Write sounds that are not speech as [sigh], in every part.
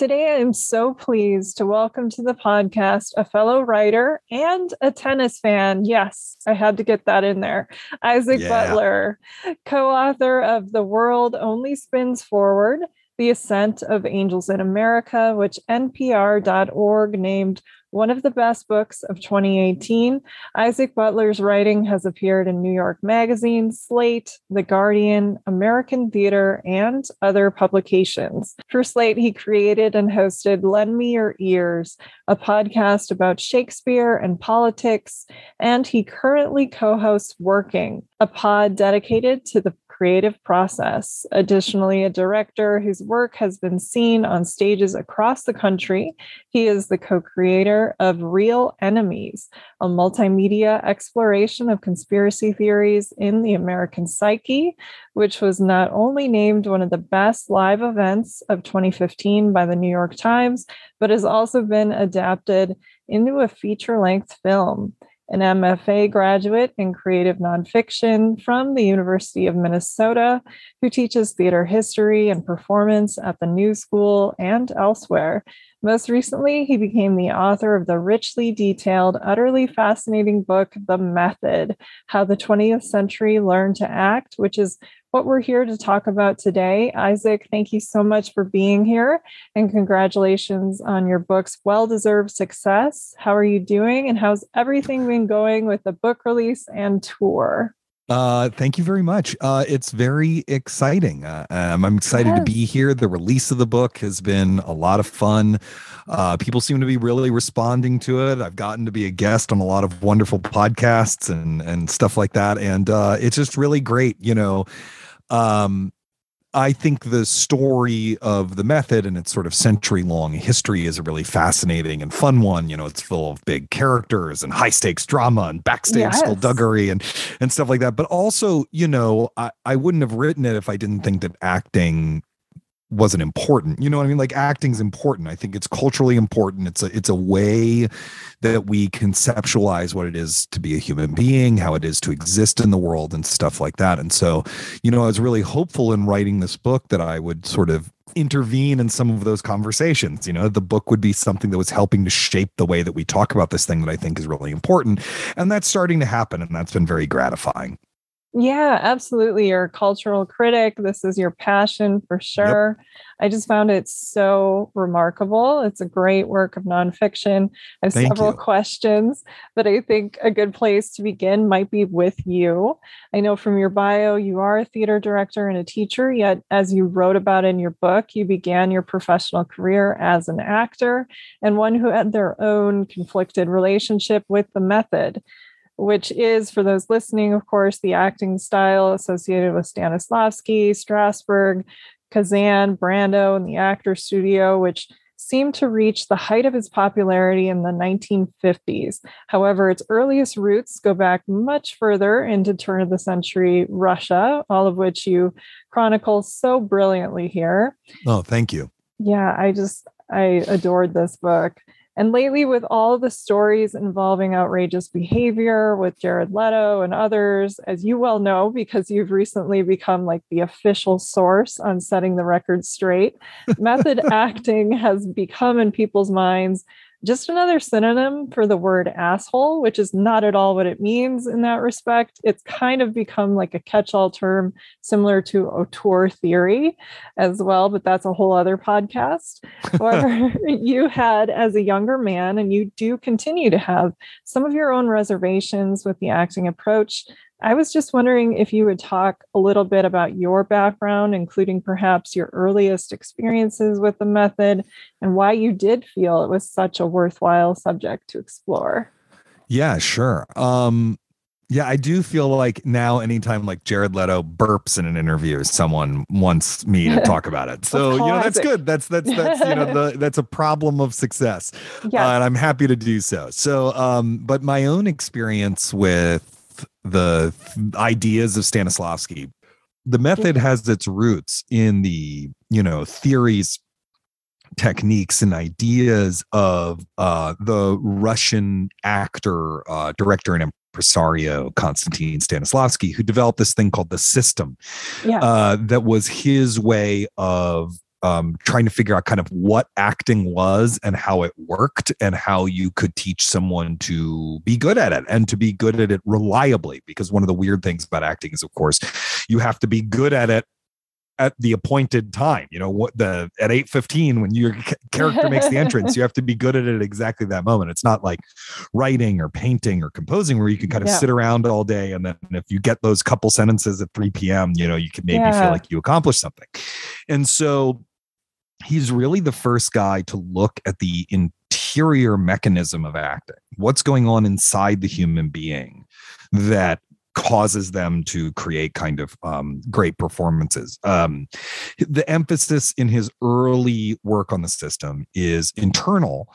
Today, I am so pleased to welcome to the podcast a fellow writer and a tennis fan. Yes, I had to get that in there. Isaac yeah. Butler, co author of The World Only Spins Forward The Ascent of Angels in America, which NPR.org named one of the best books of 2018. Isaac Butler's writing has appeared in New York Magazine, Slate, The Guardian, American Theater, and other publications. For Slate, he created and hosted Lend Me Your Ears, a podcast about Shakespeare and politics, and he currently co hosts Working, a pod dedicated to the creative process. Additionally, a director whose work has been seen on stages across the country. He is the co creator of Real Enemies, a multimedia exploration of conspiracy theories in the American psyche, which was not only named one of the best live events of 2015 by the New York Times, but has also been adapted into a feature length film an MFA graduate in creative nonfiction from the University of Minnesota, who teaches theater history and performance at the New School and elsewhere. Most recently, he became the author of the richly detailed, utterly fascinating book, The Method How the 20th Century Learned to Act, which is what we're here to talk about today. Isaac, thank you so much for being here and congratulations on your book's well deserved success. How are you doing and how's everything been going with the book release and tour? Uh, thank you very much. Uh, it's very exciting. Uh, um, I'm excited yes. to be here. The release of the book has been a lot of fun. Uh, people seem to be really responding to it. I've gotten to be a guest on a lot of wonderful podcasts and and stuff like that, and uh, it's just really great. You know, um, I think the story of the method and its sort of century long history is a really fascinating and fun one. You know, it's full of big characters and high stakes drama and backstage yes. skullduggery and and stuff like that. But also, you know, I, I wouldn't have written it if I didn't think that acting wasn't important. You know what I mean? Like acting's important. I think it's culturally important. It's a it's a way that we conceptualize what it is to be a human being, how it is to exist in the world and stuff like that. And so, you know, I was really hopeful in writing this book that I would sort of intervene in some of those conversations. You know, the book would be something that was helping to shape the way that we talk about this thing that I think is really important. And that's starting to happen and that's been very gratifying. Yeah, absolutely. You're a cultural critic. This is your passion for sure. Yep. I just found it so remarkable. It's a great work of nonfiction. I have Thank several you. questions, but I think a good place to begin might be with you. I know from your bio, you are a theater director and a teacher, yet, as you wrote about in your book, you began your professional career as an actor and one who had their own conflicted relationship with the method which is, for those listening, of course, the acting style associated with Stanislavski, Strasberg, Kazan, Brando, and the Actor Studio, which seemed to reach the height of its popularity in the 1950s. However, its earliest roots go back much further into turn of the century Russia, all of which you chronicle so brilliantly here. Oh, thank you. Yeah, I just I adored this book. And lately, with all the stories involving outrageous behavior with Jared Leto and others, as you well know, because you've recently become like the official source on setting the record straight, method [laughs] acting has become in people's minds just another synonym for the word asshole, which is not at all what it means in that respect. It's kind of become like a catch all term similar to auteur theory as well, but that's a whole other podcast. [laughs] However, [laughs] you had as a younger man, and you do continue to have some of your own reservations with the acting approach I was just wondering if you would talk a little bit about your background, including perhaps your earliest experiences with the method and why you did feel it was such a worthwhile subject to explore. Yeah, sure. Um, yeah, I do feel like now, anytime like Jared Leto burps in an interview, someone wants me to [laughs] talk about it. So you know that's good. That's that's that's you know the [laughs] that's a problem of success, yeah. Uh, and I'm happy to do so. So, um, but my own experience with the ideas of Stanislavski. The method has its roots in the, you know, theories, techniques, and ideas of uh, the Russian actor, uh, director, and impresario Konstantin Stanislavski, who developed this thing called the system. Yeah. Uh, that was his way of um, trying to figure out kind of what acting was and how it worked and how you could teach someone to be good at it and to be good at it reliably. Because one of the weird things about acting is, of course, you have to be good at it at the appointed time you know what the at 8:15 when your character makes the entrance you have to be good at it exactly that moment it's not like writing or painting or composing where you can kind of yeah. sit around all day and then if you get those couple sentences at 3 p.m you know you can maybe yeah. feel like you accomplished something and so he's really the first guy to look at the interior mechanism of acting. What's going on inside the human being that causes them to create kind of um, great performances. Um, the emphasis in his early work on the system is internal.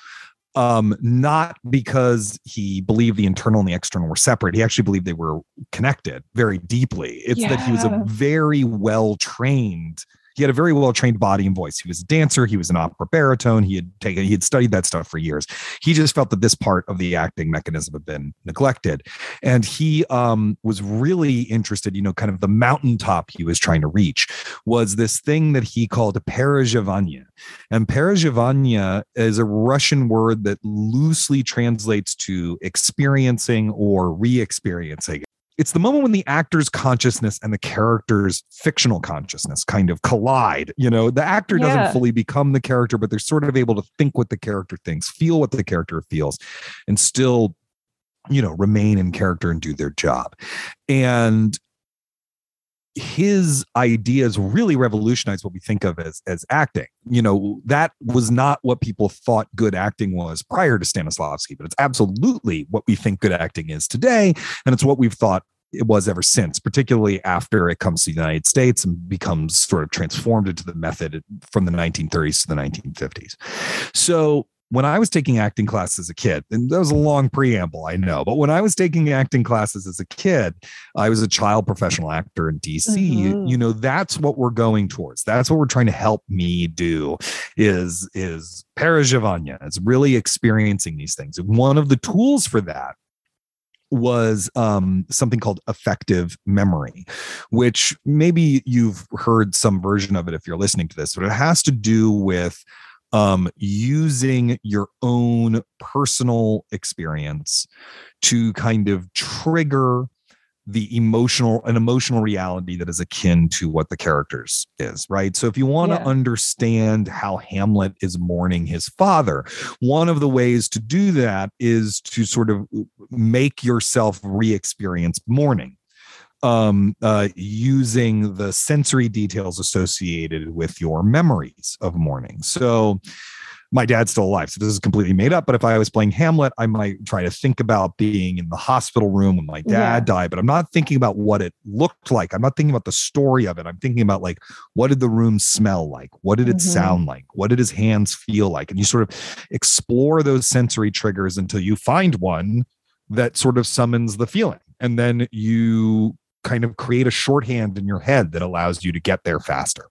Um, not because he believed the internal and the external were separate. He actually believed they were connected very deeply. It's yeah. that he was a very well trained he had a very well trained body and voice. He was a dancer. He was an opera baritone. He had taken, he had studied that stuff for years. He just felt that this part of the acting mechanism had been neglected. And he um, was really interested, you know, kind of the mountaintop he was trying to reach was this thing that he called perezhivanie. And perezhivanie is a Russian word that loosely translates to experiencing or re experiencing it's the moment when the actor's consciousness and the character's fictional consciousness kind of collide. You know, the actor doesn't fully become the character, but they're sort of able to think what the character thinks, feel what the character feels, and still, you know, remain in character and do their job. And his ideas really revolutionized what we think of as as acting. You know, that was not what people thought good acting was prior to Stanislavski, but it's absolutely what we think good acting is today, and it's what we've thought it was ever since, particularly after it comes to the United States and becomes sort of transformed into the method from the 1930s to the 1950s. So when I was taking acting classes as a kid, and that was a long preamble, I know, but when I was taking acting classes as a kid, I was a child professional actor in DC. Mm-hmm. You know, that's what we're going towards. That's what we're trying to help me do is is perezhivanie. It's really experiencing these things. One of the tools for that was um, something called affective memory, which maybe you've heard some version of it if you're listening to this, but it has to do with um, using your own personal experience to kind of trigger the emotional an emotional reality that is akin to what the characters is right so if you want to yeah. understand how hamlet is mourning his father one of the ways to do that is to sort of make yourself re-experience mourning um, uh, using the sensory details associated with your memories of mourning. So, my dad's still alive. So this is completely made up. But if I was playing Hamlet, I might try to think about being in the hospital room when my dad yeah. died, but I'm not thinking about what it looked like. I'm not thinking about the story of it. I'm thinking about like, what did the room smell like? What did it mm-hmm. sound like? What did his hands feel like? And you sort of explore those sensory triggers until you find one that sort of summons the feeling. And then you kind of create a shorthand in your head that allows you to get there faster.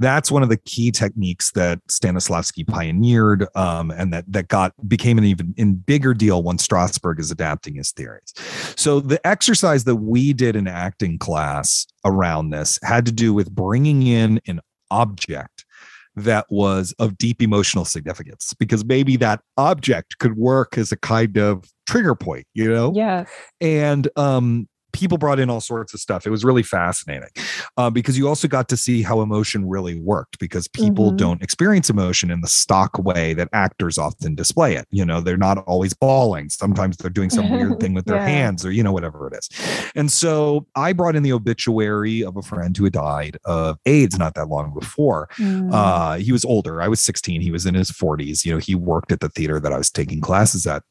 That's one of the key techniques that Stanislavski pioneered, um, and that that got became an even in bigger deal once Strasberg is adapting his theories. So the exercise that we did in acting class around this had to do with bringing in an object that was of deep emotional significance because maybe that object could work as a kind of trigger point you know? Yeah and um people brought in all sorts of stuff. It was really fascinating uh, because you also got to see how emotion really worked because people mm-hmm. don't experience emotion in the stock way that actors often display it. You know, they're not always bawling. Sometimes they're doing some weird thing [laughs] with their yeah. hands or, you know, whatever it is. And so I brought in the obituary of a friend who had died of AIDS not that long before. Mm. Uh, he was older. I was 16. He was in his 40s. You know, he worked at the theater that I was taking classes at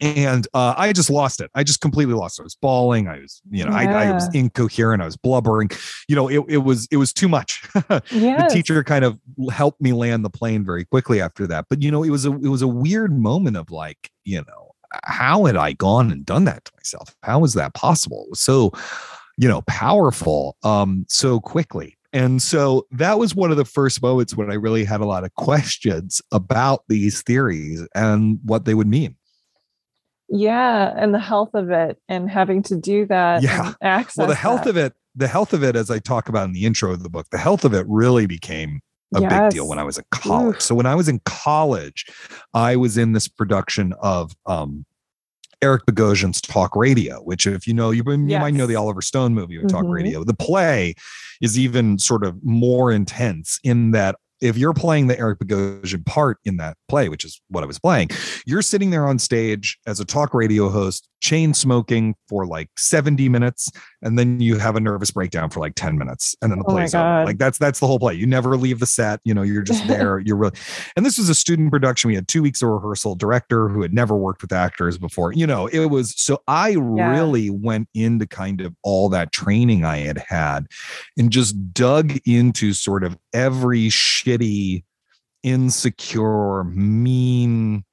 and uh, I just lost it. I just completely lost it. I was bawling. I was, you know, yeah. I, I, was incoherent. I was blubbering. You know, it, it was it was too much. [laughs] yes. The teacher kind of helped me land the plane very quickly after that. But you know, it was a it was a weird moment of like, you know, how had I gone and done that to myself? How was that possible? It was so, you know, powerful um so quickly. And so that was one of the first moments when I really had a lot of questions about these theories and what they would mean. Yeah, and the health of it and having to do that. Yeah. access. Well, the health that. of it, the health of it, as I talk about in the intro of the book, the health of it really became a yes. big deal when I was in college. Oof. So when I was in college, I was in this production of um, Eric Bogosian's Talk Radio, which if you know, you, you yes. might know the Oliver Stone movie Talk mm-hmm. Radio. The play is even sort of more intense in that if you're playing the Eric Bogosian part in that play, which is what I was playing, you're sitting there on stage as a talk radio host chain smoking for like 70 minutes and then you have a nervous breakdown for like 10 minutes and then the oh play's over. Like that's that's the whole play. You never leave the set, you know, you're just [laughs] there. you're really and this was a student production. We had two weeks of rehearsal, director who had never worked with actors before. You know, it was so I yeah. really went into kind of all that training I had had and just dug into sort of every shitty, insecure, mean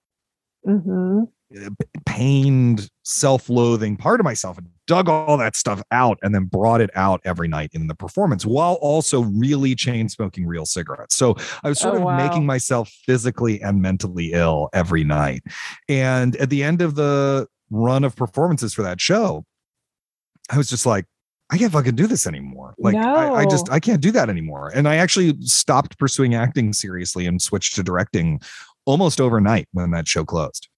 mm-hmm pained, self loathing part of myself and dug all that stuff out and then brought it out every night in the performance while also really chain smoking real cigarettes. So I was sort oh, of wow. making myself physically and mentally ill every night. And at the end of the run of performances for that show, I was just like, I can't fucking do this anymore. Like no. I, I, just I can't do that anymore. And I actually stopped pursuing acting seriously and switched to directing almost overnight when that show closed.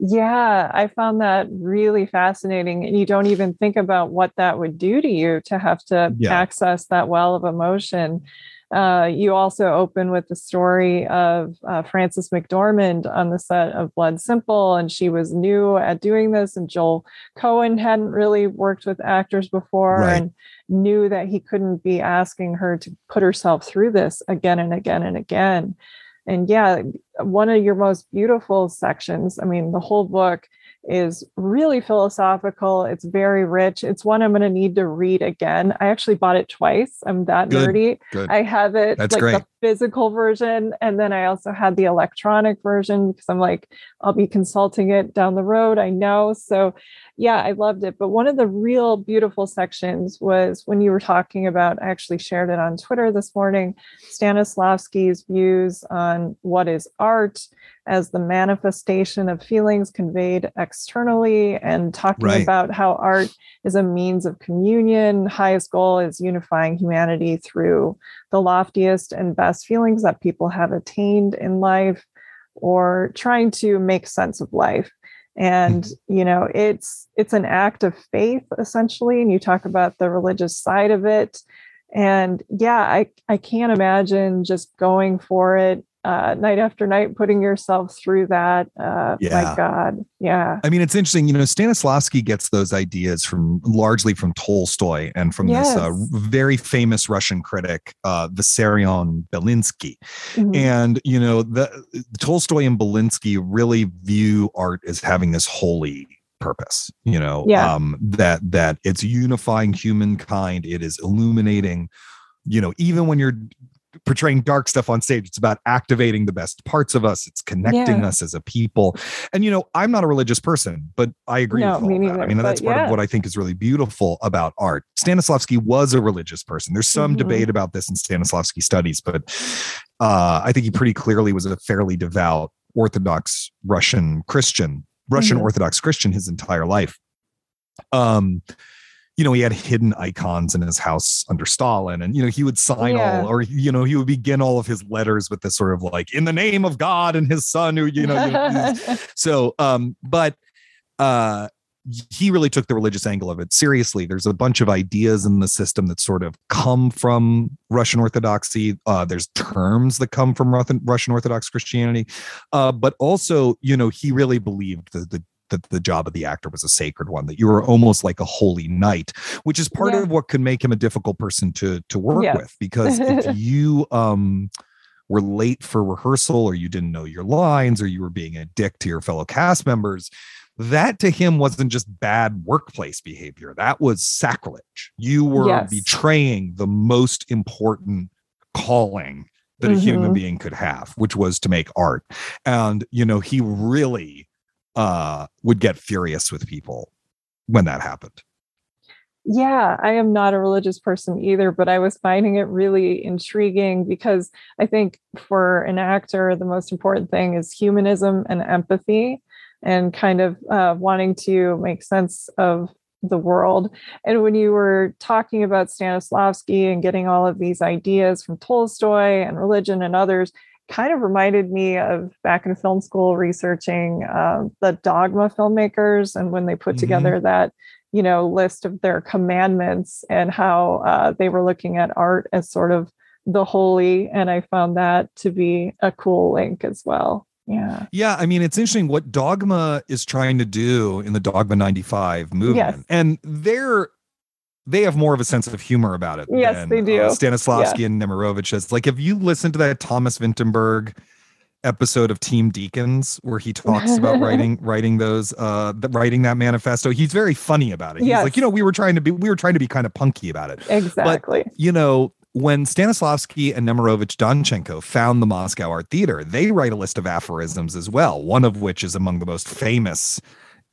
Yeah, I found that really fascinating. And you don't even think about what that would do to you to have to yeah. access that well of emotion. Uh, you also open with the story of uh, Frances McDormand on the set of Blood Simple, and she was new at doing this. And Joel Coen hadn't really worked with actors before right. and knew that he couldn't be asking her to put herself through this again and again and again and yeah one of your most beautiful sections i mean the whole book is really philosophical it's very rich it's one i'm going to need to read again i actually bought it twice i'm that Good. nerdy Good. i have it That's like great. the physical version and then i also had the electronic version because i'm like i'll be consulting it down the road i know so yeah, I loved it. But one of the real beautiful sections was when you were talking about, I actually shared it on Twitter this morning, Stanislavski's views on what is art as the manifestation of feelings conveyed externally, and talking right. about how art is a means of communion. Highest goal is unifying humanity through the loftiest and best feelings that people have attained in life or trying to make sense of life and mm-hmm. you know it's it's an act of faith essentially and you talk about the religious side of it and yeah i i can't imagine just going for it uh, night after night, putting yourself through that. Uh, yeah. My God. Yeah. I mean, it's interesting. You know, Stanislavski gets those ideas from largely from Tolstoy and from yes. this uh, very famous Russian critic, uh, Vissarion Belinsky. Mm-hmm. And, you know, the, Tolstoy and Belinsky really view art as having this holy purpose you know yeah. um that that it's unifying humankind it is illuminating you know even when you're portraying dark stuff on stage. It's about activating the best parts of us. It's connecting yeah. us as a people. And you know, I'm not a religious person, but I agree no, with all me that. I mean, that's part yeah. of what I think is really beautiful about art. Stanislavski was a religious person. There's some mm-hmm. debate about this in Stanislavski studies, but uh, I think he pretty clearly was a fairly devout Orthodox Russian Christian, Russian mm-hmm. Orthodox Christian his entire life. Um, you know, he had hidden icons in his house under Stalin, and you know, he would sign yeah. all, or you know, he would begin all of his letters with this sort of like, "In the name of God and His Son," who you know. you know [laughs] so, um, but uh, he really took the religious angle of it seriously. There's a bunch of ideas in the system that sort of come from Russian Orthodoxy. Uh, there's terms that come from Russian Orthodox Christianity, uh, but also, you know, he really believed that the that the job of the actor was a sacred one that you were almost like a holy knight which is part yeah. of what could make him a difficult person to to work yeah. with because if [laughs] you um were late for rehearsal or you didn't know your lines or you were being a dick to your fellow cast members that to him wasn't just bad workplace behavior that was sacrilege you were yes. betraying the most important calling that mm-hmm. a human mm-hmm. being could have which was to make art and you know he really uh, would get furious with people when that happened. Yeah, I am not a religious person either, but I was finding it really intriguing because I think for an actor, the most important thing is humanism and empathy and kind of uh, wanting to make sense of the world. And when you were talking about Stanislavski and getting all of these ideas from Tolstoy and religion and others, kind of reminded me of back in film school researching uh, the dogma filmmakers and when they put mm-hmm. together that you know list of their commandments and how uh, they were looking at art as sort of the holy and i found that to be a cool link as well yeah yeah i mean it's interesting what dogma is trying to do in the dogma 95 movement yes. and they're they have more of a sense of humor about it. Yes, than, they do. Uh, Stanislavski yeah. and Nemirovich. It's like if you listen to that Thomas Vinterberg episode of Team Deakins where he talks about [laughs] writing writing those uh writing that manifesto. He's very funny about it. He's yes. like, you know, we were trying to be we were trying to be kind of punky about it. Exactly. But, you know, when Stanislavski and Nemirovich Danchenko found the Moscow Art Theater, they write a list of aphorisms as well, one of which is among the most famous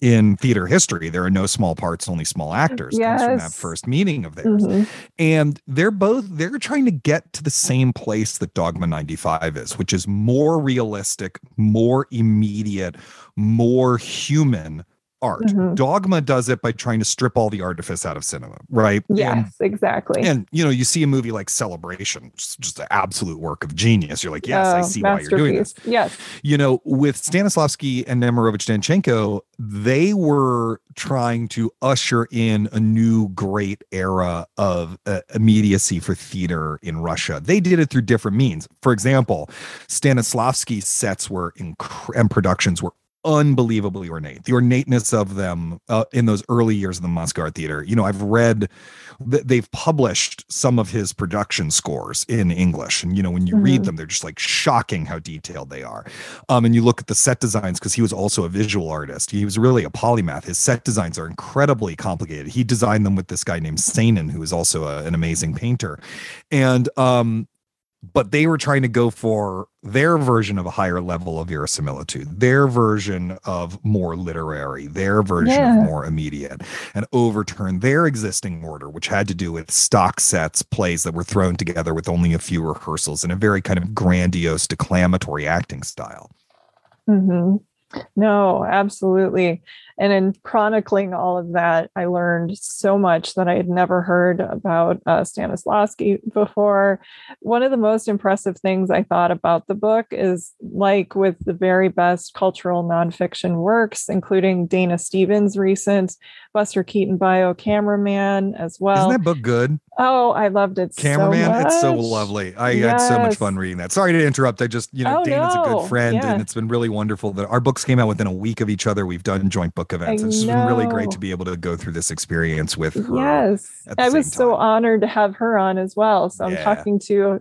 in theater history. There are no small parts, only small actors. Yes. Comes from that first meeting of theirs. Mm-hmm. And they're both they're trying to get to the same place that Dogma 95 is, which is more realistic, more immediate, more human art. Mm-hmm. Dogma does it by trying to strip all the artifice out of cinema, right? Yes, and, exactly. And you know, you see a movie like Celebration, just, just an absolute work of genius. You're like, yes, I see why you're doing this. Yes. You know, with Stanislavski and Nemirovich Danchenko, they were trying to usher in a new great era of uh, immediacy for theater in Russia. They did it through different means. For example, Stanislavski's sets were inc- and productions were unbelievably ornate. The ornateness of them uh, in those early years of the Moscow Art Theater. You know, I've read that they've published some of his production scores in English, and you know, when you mm-hmm. read them, they're just like shocking how detailed they are. Um, and you look at the set designs because he was also a visual artist. He was really a polymath. His set designs are incredibly complicated. He designed them with this guy named Sainin, who is also a, an amazing painter, and um, but they were trying to go for their version of a higher level of verisimilitude, their version of more literary, their version yeah. of more immediate, and overturn their existing order, which had to do with stock sets, plays that were thrown together with only a few rehearsals in a very kind of grandiose, declamatory acting style. Mm-hmm. No, absolutely. And in chronicling all of that, I learned so much that I had never heard about uh, Stanislavski before. One of the most impressive things I thought about the book is like with the very best cultural nonfiction works, including Dana Stevens' recent Buster Keaton bio cameraman as well. Isn't that book good? Oh, I loved it. Cameraman, so it's so lovely. I yes. had so much fun reading that. Sorry to interrupt. I just, you know, oh, Dana's no. a good friend, yeah. and it's been really wonderful that our books came out within a week of each other. We've done joint book events. I it's been really great to be able to go through this experience with her. Yes. I was so honored to have her on as well. So I'm yeah. talking to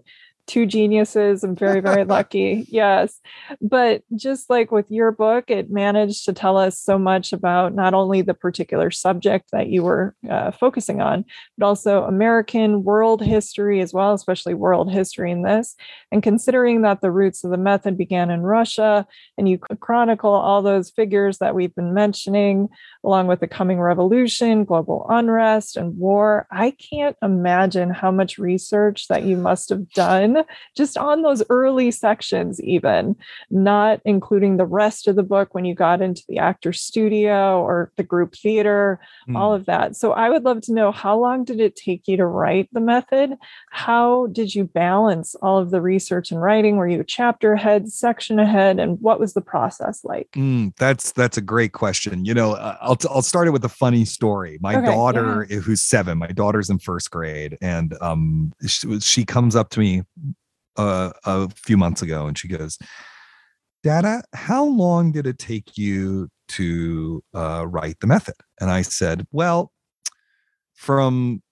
two geniuses. I'm very, very [laughs] lucky. Yes. But just like with your book, it managed to tell us so much about not only the particular subject that you were uh, focusing on, but also American world history as well, especially world history in this. And considering that the roots of the method began in Russia, and you chronicle all those figures that we've been mentioning, along with the coming revolution, global unrest, and war, I can't imagine how much research that you must have done just on those early sections, even not including the rest of the book when you got into the actor studio or the group theater, mm. all of that. So I would love to know how long did it take you to write the method? How did you balance all of the research and writing? Were you chapter ahead, section ahead, and what was the process like? Mm, that's that's a great question. You know, uh, I'll, t- I'll start it with a funny story. My okay, daughter, yeah. who's seven, my daughter's in first grade, and um, she, she comes up to me uh, a few months ago and she goes, Dada, how long did it take you to uh, write the method? And I said, Well, from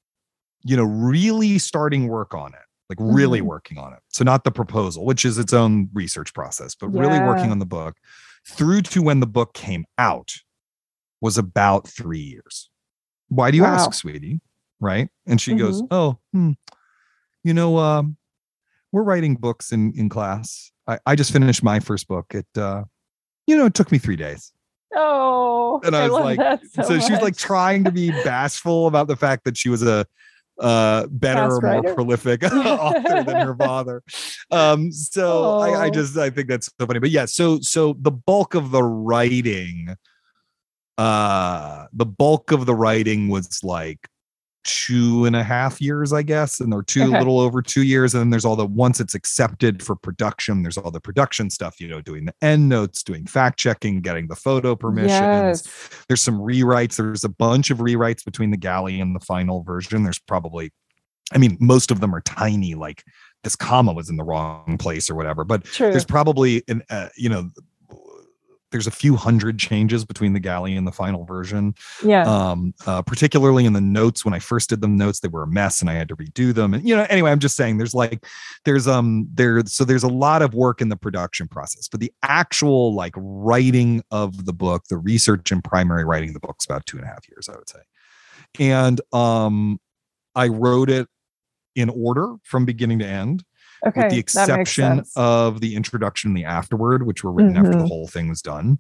you know, really starting work on it, like really mm-hmm. working on it. So not the proposal, which is its own research process, but yeah. really working on the book through to when the book came out was about three years. Why do you wow. ask, sweetie? Right. And she mm-hmm. goes, Oh, hmm, you know, um, we're writing books in in class. I, I just finished my first book. It uh, you know, it took me three days. Oh, and I, I was like, so, so she's like trying to be bashful about the fact that she was a uh better or more prolific [laughs] author than her [laughs] father um so I, I, just i think that's so funny but yeah so so the bulk of the writing uh the bulk of the writing was like two and a half years, I guess, and they're two okay. a little over two years. And then there's all the once it's accepted for production, there's all the production stuff, you know, doing the end notes, doing fact checking, getting the photo permissions. Yes. There's some rewrites. There's a bunch of rewrites between the galley and the final version. There's probably, I mean, most of them are tiny, like this comma was in the wrong place or whatever. But True. there's probably an, uh, you know, there's a few hundred changes between the galley and the final version. Yeah. Um, uh, particularly in the notes when I first did the notes, they were a mess and I had to redo them. And you know, anyway, I'm just saying there's like there's um there so there's a lot of work in the production process, but the actual like writing of the book, the research and primary writing of the book's about two and a half years, I would say. And um I wrote it in order from beginning to end. Okay, with the exception of the introduction and the afterword, which were written mm-hmm. after the mm-hmm. whole thing was done.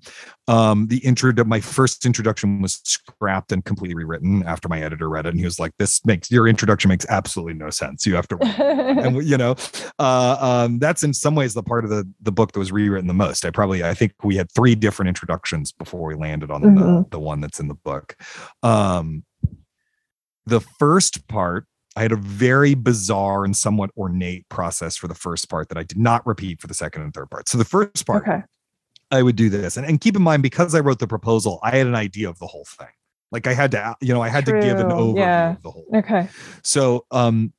Um, the intro, my first introduction was scrapped and completely rewritten after my editor read it, and he was like, "This makes your introduction makes absolutely no sense. You have to," and you know, uh, um, that's in some ways the part of the the book that was rewritten the most. I probably, I think we had three different introductions before we landed on mm-hmm. the the one that's in the book. Um, the first part I had a very bizarre and somewhat ornate process for the first part that I did not repeat for the second and third part. So the first part, okay. I would do this. And, and keep in mind, because I wrote the proposal, I had an idea of the whole thing. Like I had to, you know, I had True. to give an overview yeah. of the whole. Okay. So, um,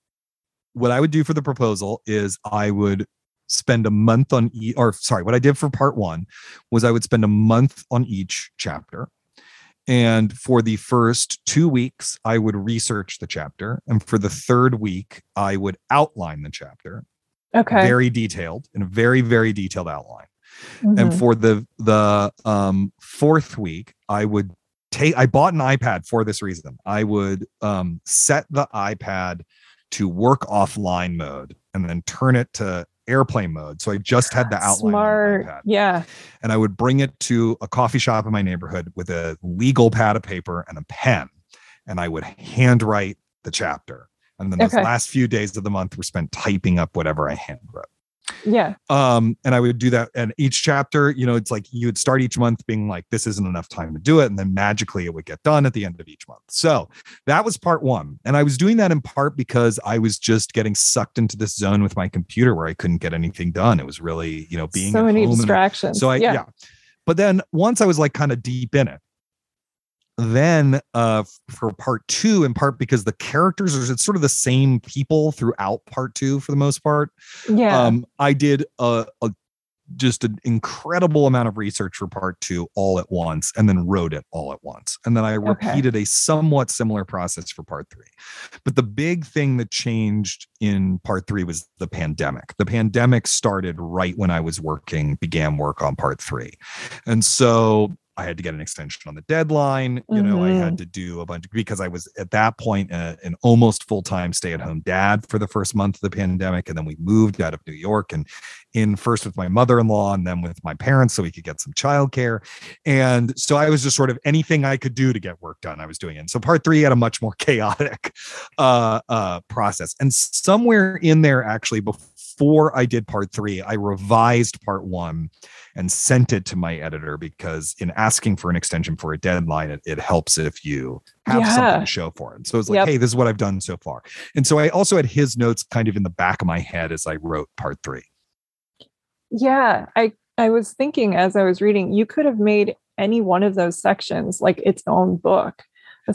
what I would do for the proposal is I would spend a month on each, or sorry, what I did for part one was I would spend a month on each chapter. And for the first two weeks, I would research the chapter. And for the third week, I would outline the chapter. Okay. Very detailed, in a very, very detailed outline. Mm-hmm. And for the the um, fourth week, I would take I bought an iPad for this reason. I would um, set the iPad to work offline mode and then turn it to airplane mode. So I just had the ah, outline. Smart. Yeah. And I would bring it to a coffee shop in my neighborhood with a legal pad of paper and a pen. And I would handwrite the chapter. And then the okay. last few days of the month were spent typing up whatever I handwrote. Yeah. Um, and I would do that. And each chapter, you know, it's like you would start each month being like, this isn't enough time to do it. And then magically it would get done at the end of each month. So that was part one. And I was doing that in part because I was just getting sucked into this zone with my computer where I couldn't get anything done. It was really, you know, being so many distractions. so I, yeah. yeah. But then once I was like kind of deep in it, then uh for part two in part because the characters are it's sort of the same people throughout part two for the most part. Yeah. Um i did a, a just an incredible amount of research for part two all at once and then wrote it all at once. And then i repeated okay. a somewhat similar process for part three. But the big thing that changed in part three was the pandemic. The pandemic started right when i was working began work on part three. And so I had to get an extension on the deadline. You know, mm-hmm. I had mm-hmm. to do a bunch because I was at that point uh, an almost full time stay at home dad for the first month of the pandemic. And then we moved out of New York and in first with my mother in law and then with my parents so we could get some childcare. And so I was just sort of anything I could do to get work done, I was doing it. So part three had a much more [laughs] chaotic uh, uh, process. And somewhere in there, actually, before I did part three, I revised part one and sent it to my editor because in asking for an extension for a deadline, it, it helps if you have yeah. something to show for it. So it's like, yep. hey, this is what I've done so far. And so I also had his notes kind of in the back of my head as I wrote part three. Yeah, I I was thinking as I was reading, you could have made any one of those sections like its own book.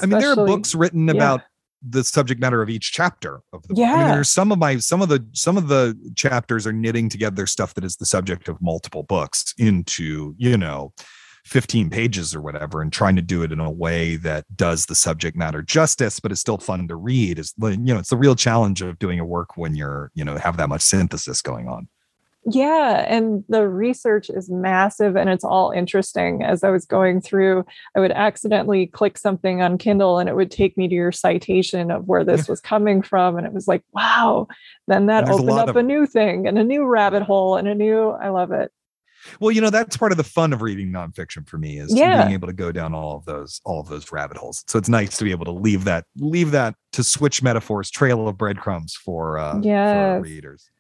I mean, there are books written yeah. about the subject matter of each chapter of the yeah. book. I mean, there's some of my some of the some of the chapters are knitting together stuff that is the subject of multiple books into, you know, 15 pages or whatever and trying to do it in a way that does the subject matter justice but is still fun to read is you know it's the real challenge of doing a work when you're you know have that much synthesis going on yeah, and the research is massive and it's all interesting. As I was going through, I would accidentally click something on Kindle and it would take me to your citation of where this was coming from. And it was like, wow. Then that opened a up of- a new thing and a new rabbit hole and a new, I love it. Well, you know, that's part of the fun of reading nonfiction for me is yeah. being able to go down all of those, all of those rabbit holes. So it's nice to be able to leave that, leave that to switch metaphors, trail of breadcrumbs for, uh, yes. for readers.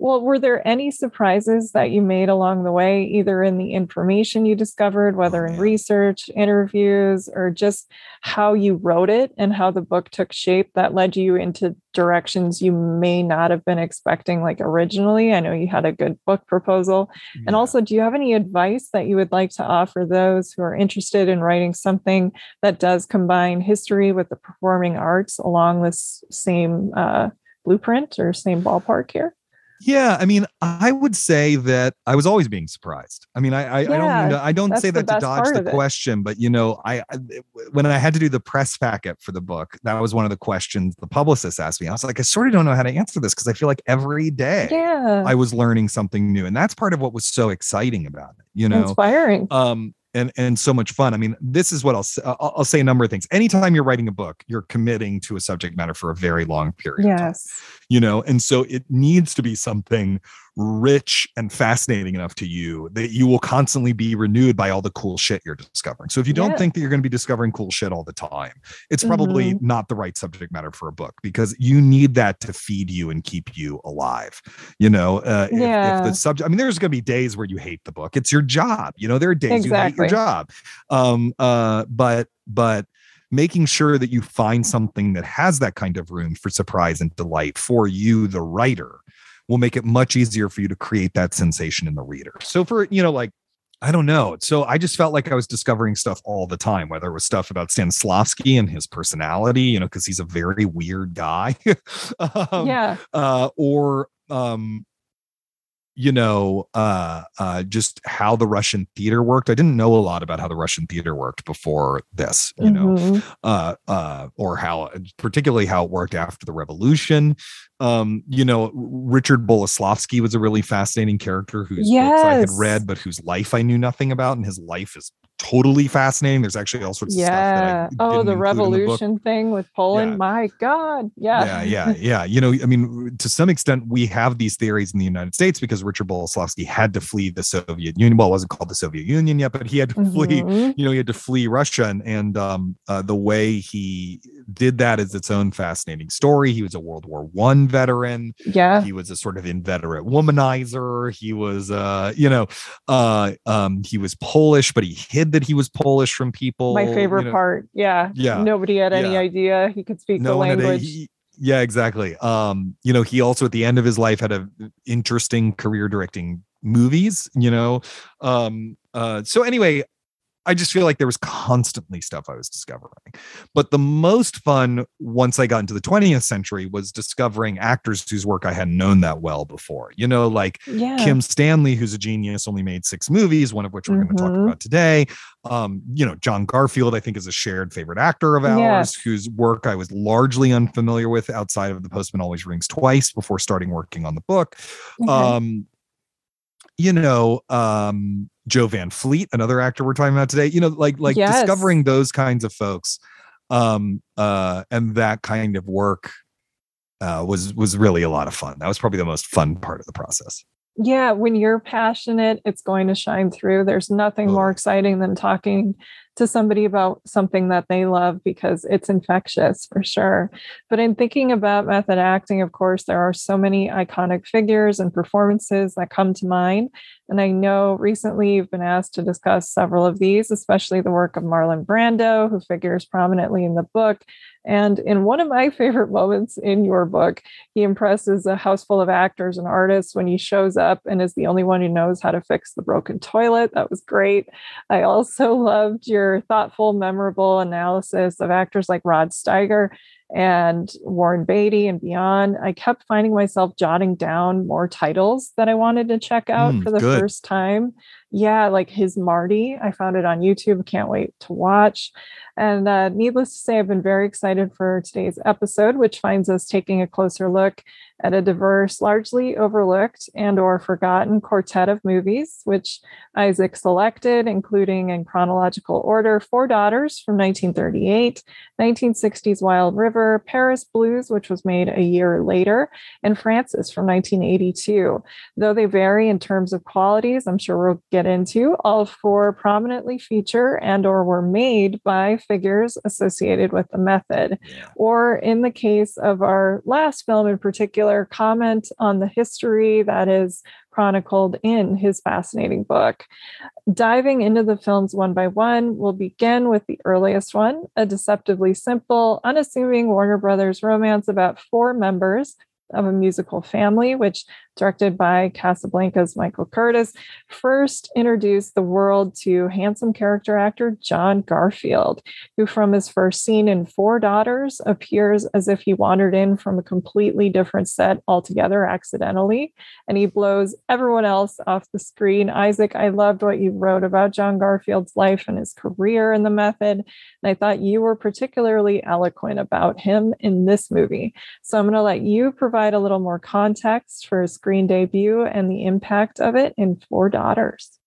Well, were there any surprises that you made along the way, either in the information you discovered, whether oh, in research, interviews, or just how you wrote it and how the book took shape that led you into directions you may not have been expecting, like originally? I know you had a good book proposal. Yeah. And also, do you have any advice that you would like to offer those who are interested in writing something that does combine history with the performing arts along this same uh, blueprint or same ballpark here? Yeah, I mean, I would say that I was always being surprised. I mean, I I, yeah, I don't I don't say that to dodge the question, but you know, I, I, when I had to do the press packet for the book, that was one of the questions the publicist asked me. I was like, I sort of don't know how to answer this because I feel like every day yeah. I was learning something new, and that's part of what was so exciting about it. You know, inspiring. Um, and and so much fun. I mean, this is what I'll uh, I'll, I'll say a number of things. Anytime you're writing a book, you're committing to a subject matter for a very long period. Yes. You know, and so it needs to be something rich and fascinating enough to you that you will constantly be renewed by all the cool shit you're discovering. So if you don't yeah. think that you're going to be discovering cool shit all the time, it's probably mm-hmm. not the right subject matter for a book because you need that to feed you and keep you alive. You know, uh, yeah. if, if, the subject, I mean, there's going to be days where you hate the book. It's your job. You know, there are days exactly. you hate your job. Um, uh, but, but, making sure that you find something that has that kind of room for surprise and delight for you the writer will make it much easier for you to create that sensation in the reader. So for, you know, like I don't know. So I just felt like I was discovering stuff all the time, whether it was stuff about Stanislavski and his personality, you know, because he's a very weird guy. [laughs] um, yeah. Uh, or um, you know, uh, uh, just how the Russian theater worked. I didn't know a lot about how the Russian theater worked before this, you mm-hmm. know, uh, uh, or how, particularly how it worked after the revolution. Um, you know, Richard Boleslavsky was a really fascinating character whose yes. books I had read, but whose life I knew nothing about, and his life is totally fascinating. There's actually all sorts yeah. of stuff that I oh the revolution the thing with Poland. Yeah. My God, yeah, yeah, [laughs] yeah, yeah. You know, I mean, to some extent, we have these theories in the United States because Richard Boleslavsky had to flee the Soviet Union. Well, it wasn't called the Soviet Union yet, but he had to mm-hmm. flee. You know, he had to flee Russia, and, and um, uh, the way he did that is its own fascinating story. He was a World War One veteran. Yeah. He was a sort of inveterate womanizer. He was uh, you know, uh um he was Polish, but he hid that he was Polish from people. My favorite you know. part. Yeah. Yeah. Nobody had any Yeah. idea he could speak the one had language. he- yeah, exactly. Um, you know, he also at the end of his life had a interesting career directing movies, you know. Um, uh, so anyway, I just feel like there was constantly stuff I was discovering. But the most fun once I got into the 20th century was discovering actors whose work I hadn't known that well before. You know, like yeah. Kim Stanley, who's a genius, only made six movies, one of which we're going to talk about today. Um, you know, John Garfield, I think, is a shared favorite actor of ours, whose work I was largely unfamiliar with outside of The Postman Always Rings Twice before starting working on the book. Okay. Um, you know, um, Jo Van Fleet, another actor we're talking about today. You know, like like Yes. discovering those kinds of folks, um, uh, and that kind of work uh, was was really a lot of fun. That was probably the most fun part of the process. yeah, when you're passionate, it's going to shine through. There's nothing more exciting than talking to somebody about something that they love because it's infectious for sure. But in thinking about method acting, of course, there are so many iconic figures and performances that come to mind. And I know recently you've been asked to discuss several of these, especially the work of Marlon Brando, who figures prominently in the book. And in one of my [laughs] favorite moments in your book, he impresses a house full of actors and artists when he shows up and is the only one who knows how to fix the broken toilet. That was great. I also [laughs] loved your thoughtful, memorable analysis of actors like Rod Steiger and Warren Beatty and beyond. I kept finding myself jotting down more titles that I wanted to check out Mm, for the good. first time. Yeah, like his Marty. I found it on YouTube. Can't wait to watch. And uh, needless to say, I've been very excited for today's episode, which finds us taking a closer look at a diverse, largely overlooked and or forgotten quartet of movies, which Isaac selected, including in chronological order, Four Daughters from 1938, 1960s Wild River, Paris Blues, which was made a year later, and Francis from 1982. Though they vary in terms of qualities, I'm sure we'll get into, all four prominently feature and or were made by figures associated with the method or in the case of our last film in particular, comment on the history that is chronicled in his fascinating book. Diving into the films one by one, we'll begin with the earliest one, a deceptively simple, unassuming Warner Brothers romance about four members of a musical family, which directed by Casablanca's Michael Curtiz, first introduced the world to handsome character actor John Garfield, who from his first scene in Four Daughters appears as if he wandered in from a completely different set altogether accidentally, and he blows everyone else off the screen. Isaac, I loved what you wrote about John Garfield's life and his career in the method, and I thought you were particularly eloquent about him in this movie. So I'm going to let you provide a little more context for his screen debut and the impact of it in Four Daughters.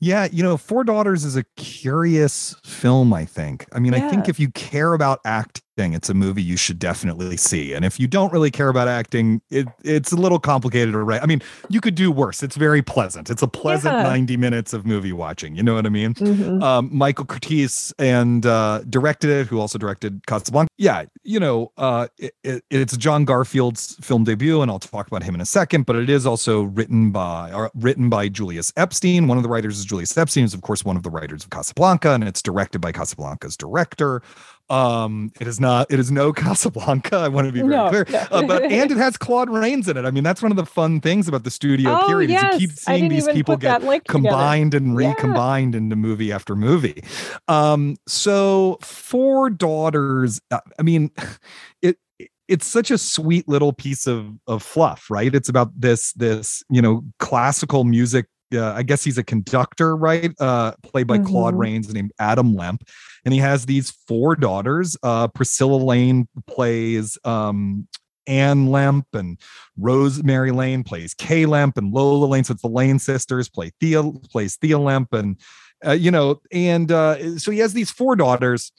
Yeah, you know, Four Daughters is a curious film, I think. I mean, I think if you care about acting, it's a movie you should definitely see. And if you don't really care about acting, it it's a little complicated to write. I mean, you could do worse. It's very pleasant. It's a pleasant Yeah. 90 minutes of movie watching. You know what I mean? Mhm. um, Michael Curtiz and uh, directed it, who also directed Casablanca. Yeah, you know, uh, it, it- it's John Garfield's film debut, and I'll talk about him in a second. But it is also written by or written by Julius Epstein. One of the writers is Julius Epstein, is of course one of the writers of Casablanca, and it's directed by Casablanca's director. Um, it is not. It is no [laughs] Casablanca. I want to be very No, clear. no. Uh, but [laughs] and it has Claude Rains in it. I mean, that's one of the fun things about the studio oh, period. yes. Is you keep seeing these people get link together. combined and Yeah. recombined into movie after movie. Um, so Four Daughters, uh, I mean, [laughs] it it's such a sweet little piece of of fluff, right? It's about this this, you know, classical music uh, I guess he's a conductor, right? Uh, played by Claude Mhm. Rains, named Adam Lemp, and he has these four daughters. Uh, Priscilla Lane plays um, Anne Lemp, and Rosemary Lane plays Kay Lemp, and Lola Lane. So it's the Lane sisters play Thea plays Thea Lemp, and uh, you know, and uh, so he has these four daughters,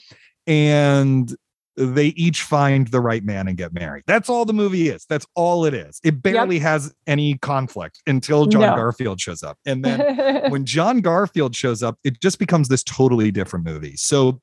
and they each find the right man and get married. That's all the movie is. That's all it is. It barely has any conflict until John No. Garfield shows up. And then [laughs] when John Garfield shows up, it just becomes this totally different movie. So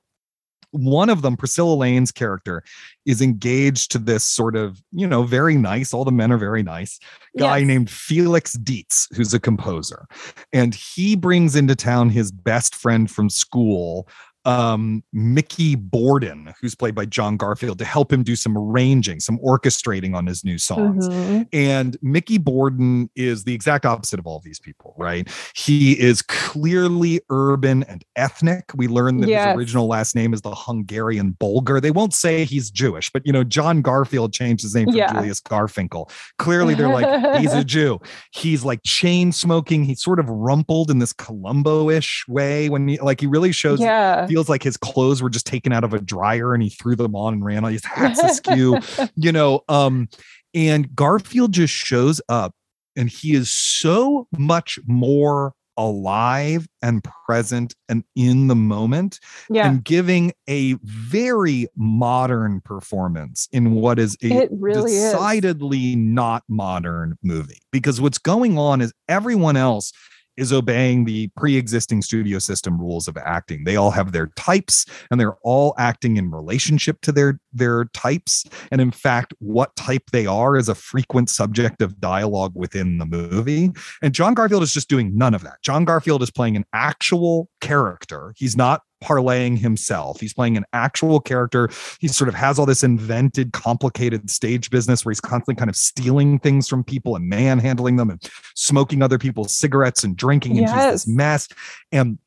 one of them, Priscilla Lane's character, is engaged to this sort of, you know, very nice, all the men are very nice guy yes. named Felix Dietz, who's a composer. And he brings into town his best friend from school, um, Mickey Borden, who's played by John Garfield, to help him do some arranging, some orchestrating on his new songs. Mm-hmm. And Mickey Borden is the exact opposite of all these people, right? He is clearly urban and ethnic. We learn that yes. his original last name is the Hungarian Bulgar. They won't say he's Jewish, but you know, John Garfield changed his name from yeah. Julius Garfinkel. Clearly, they're like, [laughs] he's a Jew. He's like chain smoking. He's sort of rumpled in this Columbo-ish way when he like he really shows yeah feels like his clothes were just taken out of a dryer and he threw them on and ran on his hats askew, [laughs] you know. Um, and Garfield just shows up and he is so much more alive and present and in the moment yeah. and giving a very modern performance in what is a really decidedly is. not modern movie because what's going on is everyone else is obeying the pre-existing studio system rules of acting. They all have their types and they're all acting in relationship to their their types and in fact what type they are is a frequent subject of dialogue within the movie. And John Garfield is just doing none of that. John Garfield is playing an actual character. He's not parlaying himself. He's playing an actual character. He sort of has all this invented, complicated stage business where he's constantly kind of stealing things from people and manhandling them and smoking other people's cigarettes and drinking yes. into this mess. And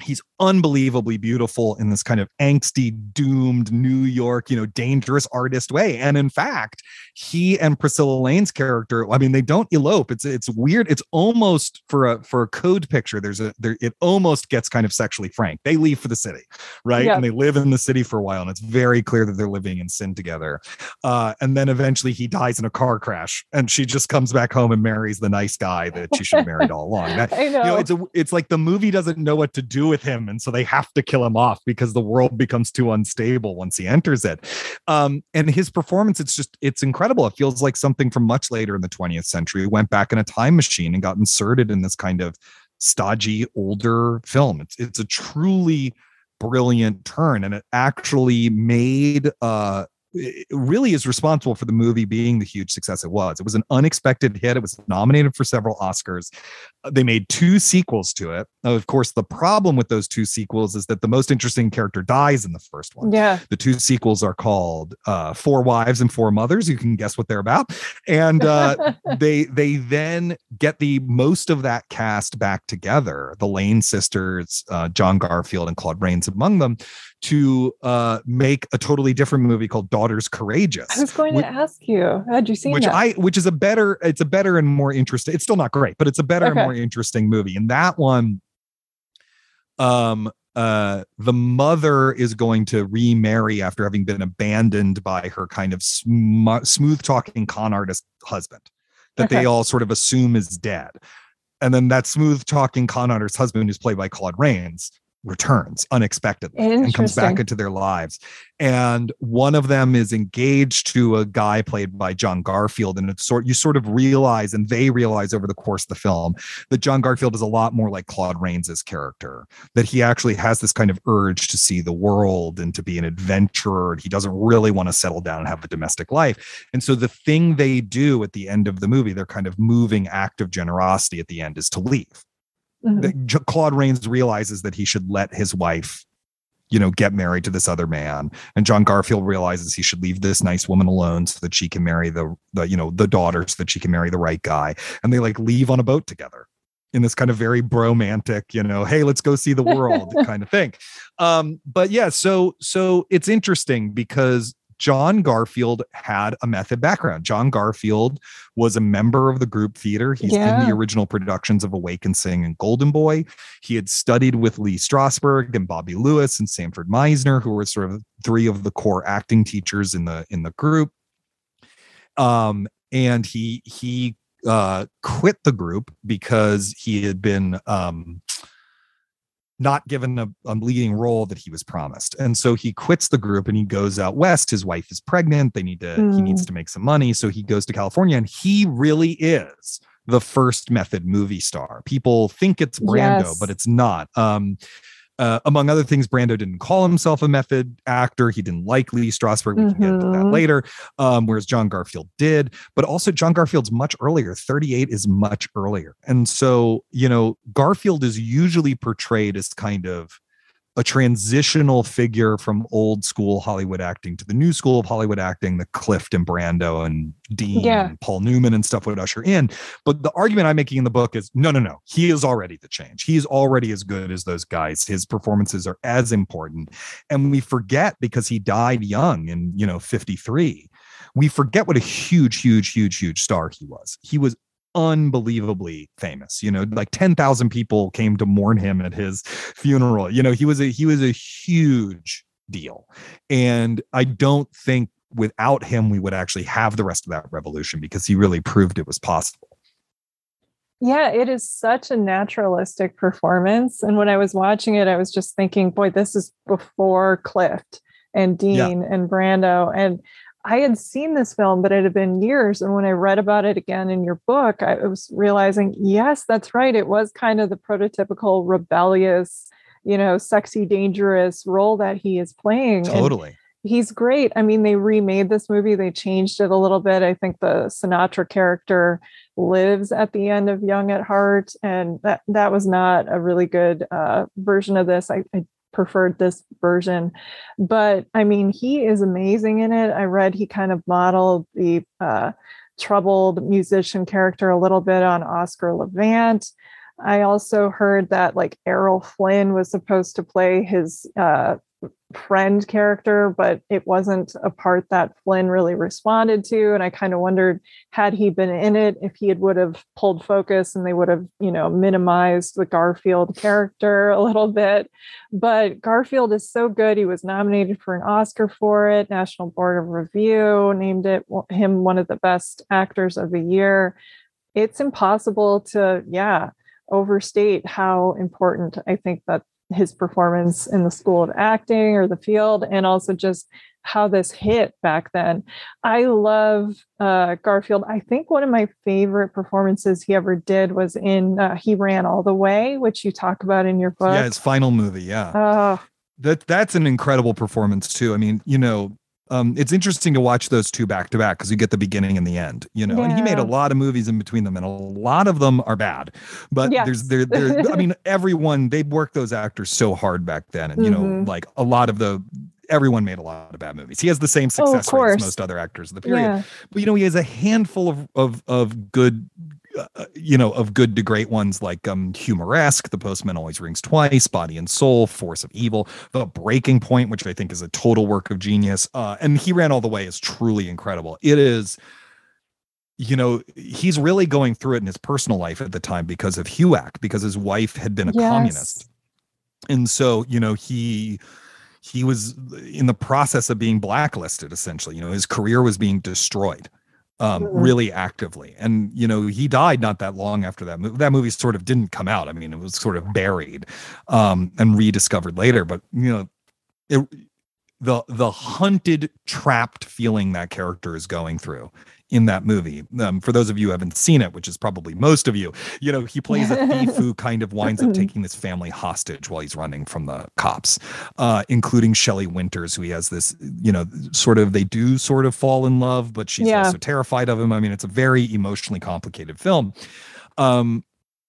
he's unbelievably beautiful in this kind of angsty, doomed New York, you know, dangerous artist way. And in fact, he and Priscilla Lane's character, I mean, they don't elope. It's it's weird. It's almost for a for a code picture. There's a there. It almost gets kind of sexually frank. They leave for the city, right? Yeah. And they live in the city for a while, and it's very clear that they're living in sin together. Uh, and then eventually he dies in a car crash, and she just comes back home and marries the nice guy that she should have married all along. That, [laughs] I know. You know, it's a it's like the movie doesn't know what to do with him and so they have to kill him off because the world becomes too unstable once he enters it. Um, and his performance it's just it's incredible. It feels like something from much later in the 20th century. Went back in a time machine and got inserted in this kind of stodgy older film. It's it's a truly brilliant turn and it actually made uh really is responsible for the movie being the huge success it was. It was an unexpected hit. It was nominated for several Oscars. Uh, they made two sequels to it. Now, of course, the problem with those two sequels is that the most interesting character dies in the first one. Yeah. The two sequels are called uh, Four Wives and Four Mothers. You can guess what they're about. And uh, [laughs] they they then get the most of that cast back together. The Lane sisters, uh, John Garfield and Claude Rains among them, to uh, make a totally different movie called Daughters Courageous. I was going which, to ask you, had you seen which that? I which is a better, it's a better and more interesting. It's still not great, but it's a better okay. and more interesting movie. And that one, um, uh, the mother is going to remarry after having been abandoned by her kind of sm- smooth talking con artist husband that okay. they all sort of assume is dead. And then that smooth talking con artist husband, who's played by Claude Rains, returns unexpectedly and comes back into their lives. And one of them is engaged to a guy played by John Garfield. And it's sort you sort of realize, and they realize over the course of the film, that John Garfield is a lot more like Claude Rains's character, that he actually has this kind of urge to see the world and to be an adventurer. And he doesn't really want to settle down and have a domestic life. And so the thing they do at the end of the movie, their kind of moving act of generosity at the end is to leave Mm-hmm. Claude Rains realizes that he should let his wife, you know, get married to this other man, and John Garfield realizes he should leave this nice woman alone so that she can marry the the you know the daughter so that she can marry the right guy, and they like leave on a boat together in this kind of very bromantic, you know, hey, let's go see the world [laughs] kind of thing. Um, but yeah, so so it's interesting because John Garfield had a method background. John Garfield was a member of the group theater. He's yeah. in the original productions of Awake and Sing and Golden Boy. He had studied with Lee Strasberg and Bobby Lewis and Sanford Meisner, who were sort of three of the core acting teachers in the in the group. Um, and he he uh, quit the group because he had been um, not given a, a, leading role that he was promised. And so he quits the group and he goes out west. His wife is pregnant. They need to, mm. he needs hmm. to make some money. So he goes to California and he really is the first method movie star. People think it's Brando, yes. but it's not. Um, Uh, among other things, Brando didn't call himself a method actor. He didn't like Lee Strasberg. We mm-hmm. can get into that mm-hmm. later. Um, whereas John Garfield did. But also, John Garfield's much earlier. 38 is much earlier. And so, you know, Garfield is usually portrayed as kind of a transitional figure from old school Hollywood acting to the new school of Hollywood acting, the Clift and Brando and Dean yeah. and Paul Newman and stuff would usher in. But the argument I'm making in the book is no, no, no. He is already the change. He is already as good as those guys. His performances are as important. And we forget because he died young in, you know, 53. We forget what a huge, huge, huge, huge star he was. He was unbelievably famous you know like 10,000 people came to mourn him at his funeral you know he was a he was a huge deal and i don't think without him we would actually have the rest of that revolution because he really proved it was possible yeah, it is such a naturalistic performance. And when I was watching it, I was just thinking, boy, this is before Clift and Dean yeah. and Brando. And I had seen this film, but it had been years. And when I read about it again in your book, I was realizing, yes, that's right. It was kind of the prototypical rebellious, you know, sexy, dangerous role that he is playing. Totally. And he's great. I mean, they remade this movie, they changed it a little bit. I think the Sinatra character lives at the end of Young at Heart, and that that was not a really good uh, version of this. I, I preferred this version. But I mean, he is amazing in it. I read he kind of modeled the uh, troubled musician character a little bit on Oscar Levant. I also heard that like Errol Flynn was supposed to play his uh, friend character, but it wasn't a part that Flynn really responded to. And I kind of wondered, had he been in it, if he would have pulled focus and they would have, you know, minimized the Garfield character a little bit. But Garfield is so good. He was nominated for an Oscar for it. National Board of Review named it him one of the best actors of the year. It's impossible to, yeah, overstate how important I think that his performance in the school of acting or the field and also just how this hit back then. I love uh, garfield. I think one of my favorite performances he ever did was in uh, he ran all the way which you talk about in your book. yeah his final movie yeah. Uh, that that's an incredible performance too. I mean you know um, it's interesting to watch those two back to back because you get the beginning and the end, you know. Yeah. And he made a lot of movies in between them, and a lot of them are bad. But yes. there's there there. I mean, [laughs] everyone they worked those actors so hard back then, and you mm-hmm. know, like a lot of the everyone made a lot of bad movies. He has the same oh, success oh, rate as most other actors of the period. Yeah. But you know, he has a handful of of of good uh, you know, of good to great ones like um Humoresque, The Postman Always Rings Twice, Body and Soul, Force of Evil, The Breaking Point, which I think is a total work of genius. Uh, and He Ran All the Way is truly incredible. It is, you know, he's really going through it in his personal life at the time because of HUAC, because his wife had been a yes. communist. And so, you know, he he was in the process of being blacklisted essentially. You know, his career was being destroyed um, mm-hmm. really actively. And you know, he died not that long after that movie. That movie sort of didn't come out. I mean, it was sort of buried um, and rediscovered later. But you know, it, the the hunted, trapped feeling that character is going through in that movie. Um, for those of you who haven't seen it, which is probably most of you, you know, he plays a thief who [laughs] kind of winds up taking this family hostage while he's running from the cops, uh, including Shelley Winters, who he has this, you know, sort of, they do sort of fall in love, but she's yeah. also terrified of him. I mean, it's a very emotionally complicated film. Um,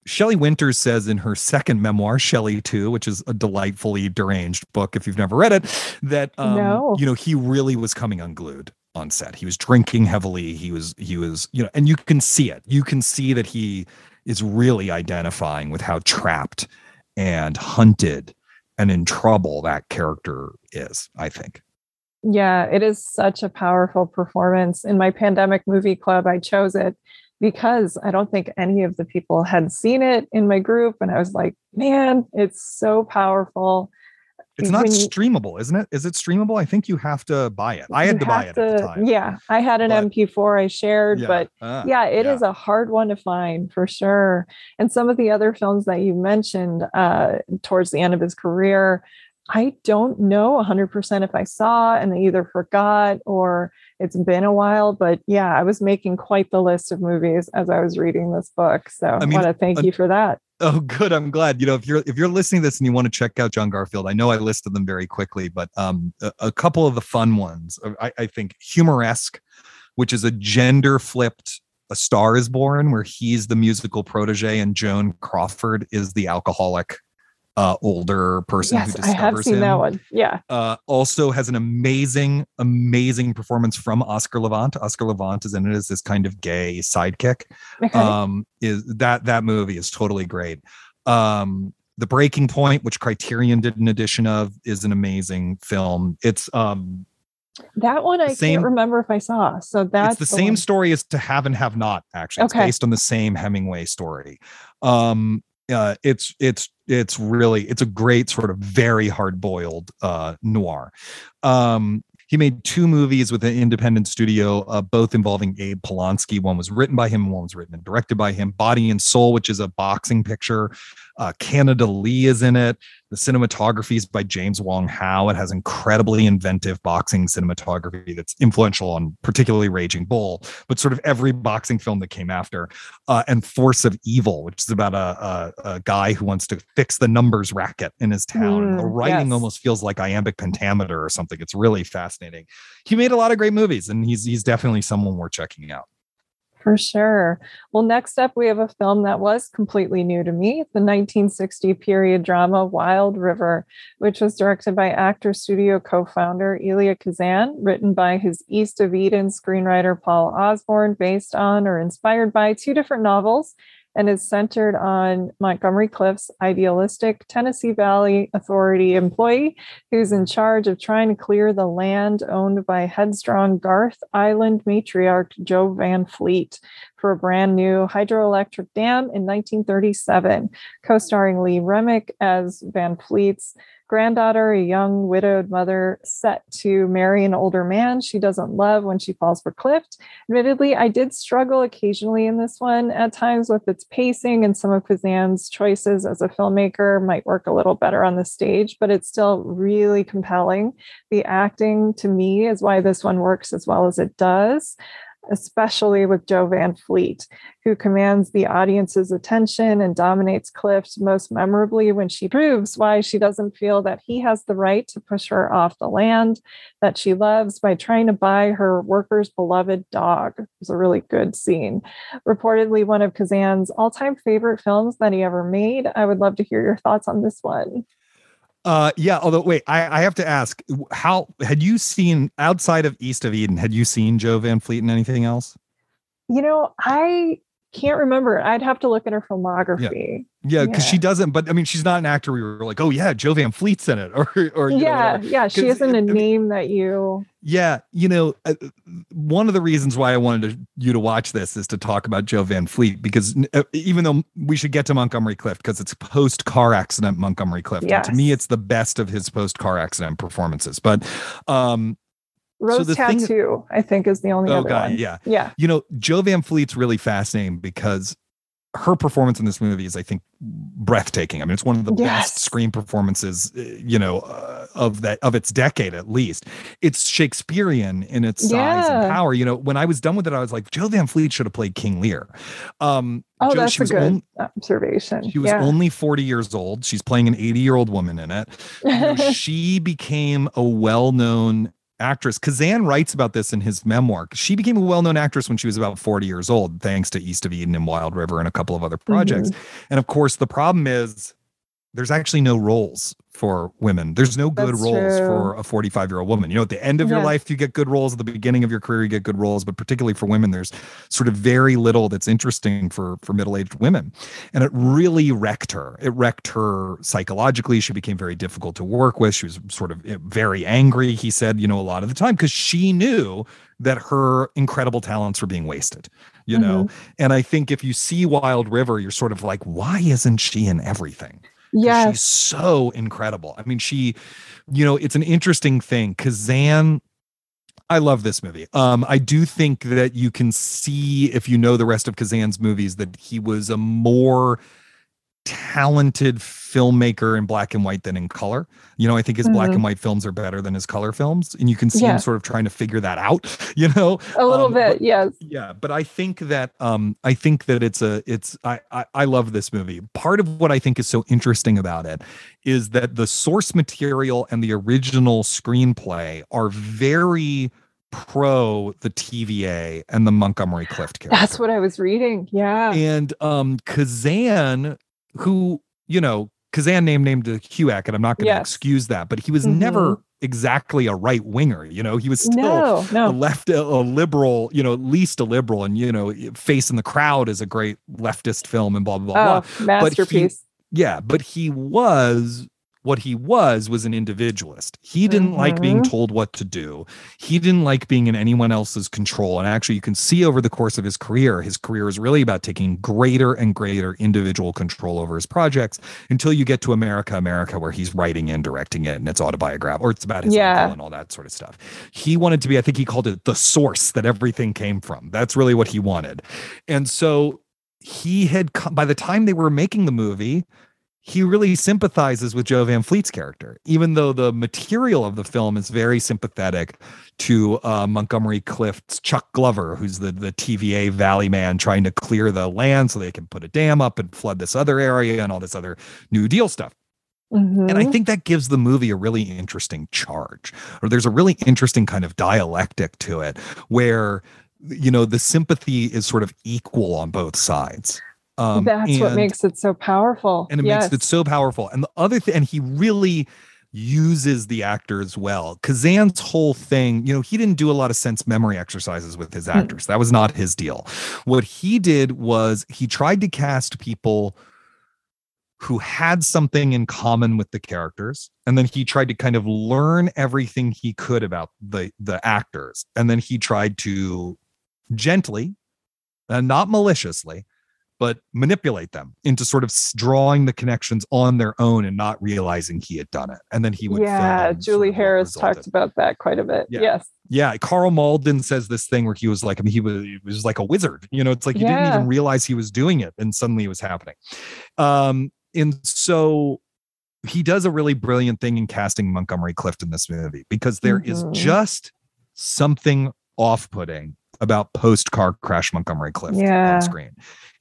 Shelley Winters says in her second memoir, Shelley 2, which is a delightfully deranged book if you've never read it, that um, no. you know, he really was coming unglued on set. He was drinking heavily. He was he was you know, and you can see it. You can see that he is really identifying with how trapped and hunted and in trouble that character is. I think. Yeah, it is such a powerful performance. In my pandemic movie club, I chose it because I don't think any of the people had seen it in my group. And I was like, man, it's so powerful. It's not you, streamable, isn't it? Is it streamable? I think you have to buy it. I had to buy it to, at the time. Yeah, I had an but, MP4 I shared, yeah, but uh, yeah, it yeah. is a hard one to find for sure. And some of the other films that you mentioned uh, towards the end of his career, I don't know 100% if I saw and I either forgot or it's been a while. But yeah, I was making quite the list of movies as I was reading this book. So I, mean, I want to thank a, you for that Oh, good. I'm glad. You know, if you're if you're listening to this and you want to check out John Garfield, I know I listed them very quickly, but um, a, a couple of the fun ones, uh, I, I think, Humoresque, which is a gender flipped A Star Is Born, where he's the musical protege and Joan Crawford is the alcoholic uh, older person yes, who discovers I have seen him. that one. Yeah. Uh, also has an amazing, amazing performance from Oscar Levant. Oscar Levant is in it as this kind of gay sidekick. Okay. Um, is that that movie is totally great. Um, the Breaking Point, which Criterion did an edition of, is an amazing film. It's um that one I same, can't remember if I saw. So that's the, the same one. story as To Have and Have Not. Actually, it's based on the same Hemingway story. Um, uh, it's it's it's really it's a great sort of very hard boiled uh, noir. Um, he made two movies with an independent studio, uh, both involving Abe Polonsky. One was written by him, one was written and directed by him. Body and Soul, which is a boxing picture. Uh, Canada Lee is in it. The cinematography is by James Wong Howe. It has incredibly inventive boxing cinematography that's influential on particularly Raging Bull, but sort of every boxing film that came after. Uh, and Force of Evil, which is about a, a, a, guy who wants to fix the numbers racket in his town. Mm, the writing yes. almost feels like iambic pentameter or something. It's really fascinating. He made a lot of great movies, and he's he's definitely someone we're checking out. For sure. Well, next up, we have a film that was completely new to me the 1960 period drama Wild River, which was directed by Actor Studio co founder Elia Kazan, written by his East of Eden screenwriter Paul Osborn, based on or inspired by two different novels and is centered on Montgomery Clift's idealistic Tennessee Valley Authority employee who's in charge of trying to clear the land owned by headstrong Garth Island matriarch Jo Van Fleet for a brand new hydroelectric dam in 1937, co starring Lee Remick as Van Fleet's granddaughter, a young widowed mother set to marry an older man she doesn't love when she falls for Clift. Admittedly, I did struggle occasionally in this one at times with its pacing and some of Kazan's choices as a filmmaker might work a little better on the stage, but it's still really compelling. The acting to me is why this one works as well as it does especially with Jo Van Fleet, who commands the audience's attention and dominates Clift most memorably when she proves why she doesn't feel that he has the right to push her off the land that she loves by trying to buy her worker's beloved dog. It was a really good scene. Reportedly, one of Kazan's all time favorite films that he ever made. I would love to hear your thoughts on this one. Uh, yeah. Although, wait, I, I have to ask, how had you seen outside of East of Eden? Had you seen Jo Van Fleet in anything else? You know, I can't remember. I'd have to look at her filmography. Yeah, because yeah, she doesn't. But I mean, she's not an actor. We were like, oh yeah, Jo Van Fleet's in it, [laughs] or or yeah, know, yeah. She isn't a I name mean, that you. Yeah, you know, uh, one of the reasons why I wanted to, you to watch this is to talk about Jo Van Fleet because uh, even though we should get to Montgomery Clift because it's post car accident Montgomery Clift. Yes. to me, it's the best of his post car accident performances. But um, Rose so Tattoo, thing, I think, is the only oh, other God, one. Yeah. Yeah. You know, Jo Van Fleet's really fascinating because her performance in this movie is, I think, breathtaking. I mean, it's one of the yes. best screen performances, uh, you know, uh, of that of its decade at least. It's Shakespearean in its yeah. size and power. You know, when I was done with it, I was like, Jo Van Fleet should have played King Lear. Um, oh, Jo, that's a good only, observation. She was yeah. only forty years old. She's playing an eighty-year-old woman in it. [laughs] You know, she became a well-known actress. Kazan writes about this in his memoir. She became a well-known actress when she was about 40 years old, thanks to East of Eden and Wild River and a couple of other projects. Mm-hmm. And of course, the problem is there's actually no roles for women. There's no good That's roles true. for a 45 year old woman. You know, at the end of yeah. your life, you get good roles. At the beginning of your career, you get good roles. But particularly for women, there's sort of very little that's interesting for for middle aged women, and it really wrecked her. It wrecked her psychologically. She became very difficult to work with. She was sort of eh, very angry. He said, you know, a lot of the time because she knew that her incredible talents were being wasted you know mm-hmm. and i think if you see wild river you're sort of like why isn't she in everything yeah she's so incredible i mean she you know it's an interesting thing kazan I love this movie. Um, I do think that you can see if you know the rest of Kazan's movies that he was a more talented filmmaker in black and white than in color. You know, I think his mm-hmm. black and white films are better than his color films, and you can see yeah. him sort of trying to figure that out. [laughs] You know, a little um, bit, but, yes. Yeah, but I think that um, I think that it's a it's I, I I love this movie. Part of what I think is so interesting about it is that the source material and the original screenplay are very pro the TVA and the Montgomery Clift character. That's what I was reading. Yeah. And um Kazan, who, you know, Kazan name named a HUAC, and I'm not going to yes. excuse that, but he was mm-hmm. never exactly a right winger. You know, he was still no, no. a left, a, liberal, you know, at least a liberal. And, you know, Face in the Crowd is a great leftist film and blah, blah, blah. Oh, masterpiece. But he, yeah, but he was what he was was an individualist. He didn't mm-hmm. like being mm-hmm. told what to do. He didn't like being in anyone else's control. And actually, you can see over the course of his career, his career is really about taking greater and greater individual control over his projects until you get to America, America, where he's writing and directing it and it's autobiographical or it's about his yeah. uncle and all that sort of stuff. He wanted to be, I think he called it the source that everything came from. That's really what he wanted. And so he had, by the time they were making the movie, he really sympathizes with Jo Van Fleet's character, even though the material of the film is very sympathetic to uh, Montgomery Clift's Chuck Glover, who's the, the TVA Valley man trying to clear the land so they can put a dam up and flood this other area and all this other New Deal stuff. Mm-hmm. And I mm-hmm. think that gives the movie a really interesting charge, or there's a really interesting kind of dialectic to it where, you know, the sympathy is sort of equal on both sides. Um, That's and, what makes it so powerful. And it yes. makes it so powerful. And the other thing, and he really uses the actors well. Kazan's whole thing, you know, he didn't do a lot of sense memory exercises with his hmm. actors. That was not his deal. What he did was he tried to cast people who had something in common with the characters and then he tried to kind of learn everything he could about the the actors and then he tried to gently and not maliciously but manipulate them into sort of drawing the connections on their own and not realizing he had done it. And then he would. Yeah, Julie Harris talked about that quite a bit. Yeah. Yes. Yeah, Karl Malden says this thing where he was like, I mean, he was, he was like a wizard. You know, it's like he yeah. didn't even realize he was doing it, and suddenly it was happening. Um, and so he does a really brilliant thing in casting Montgomery Clift in this movie because there mm-hmm. is just something off-putting about post car crash Montgomery Clift yeah. on screen.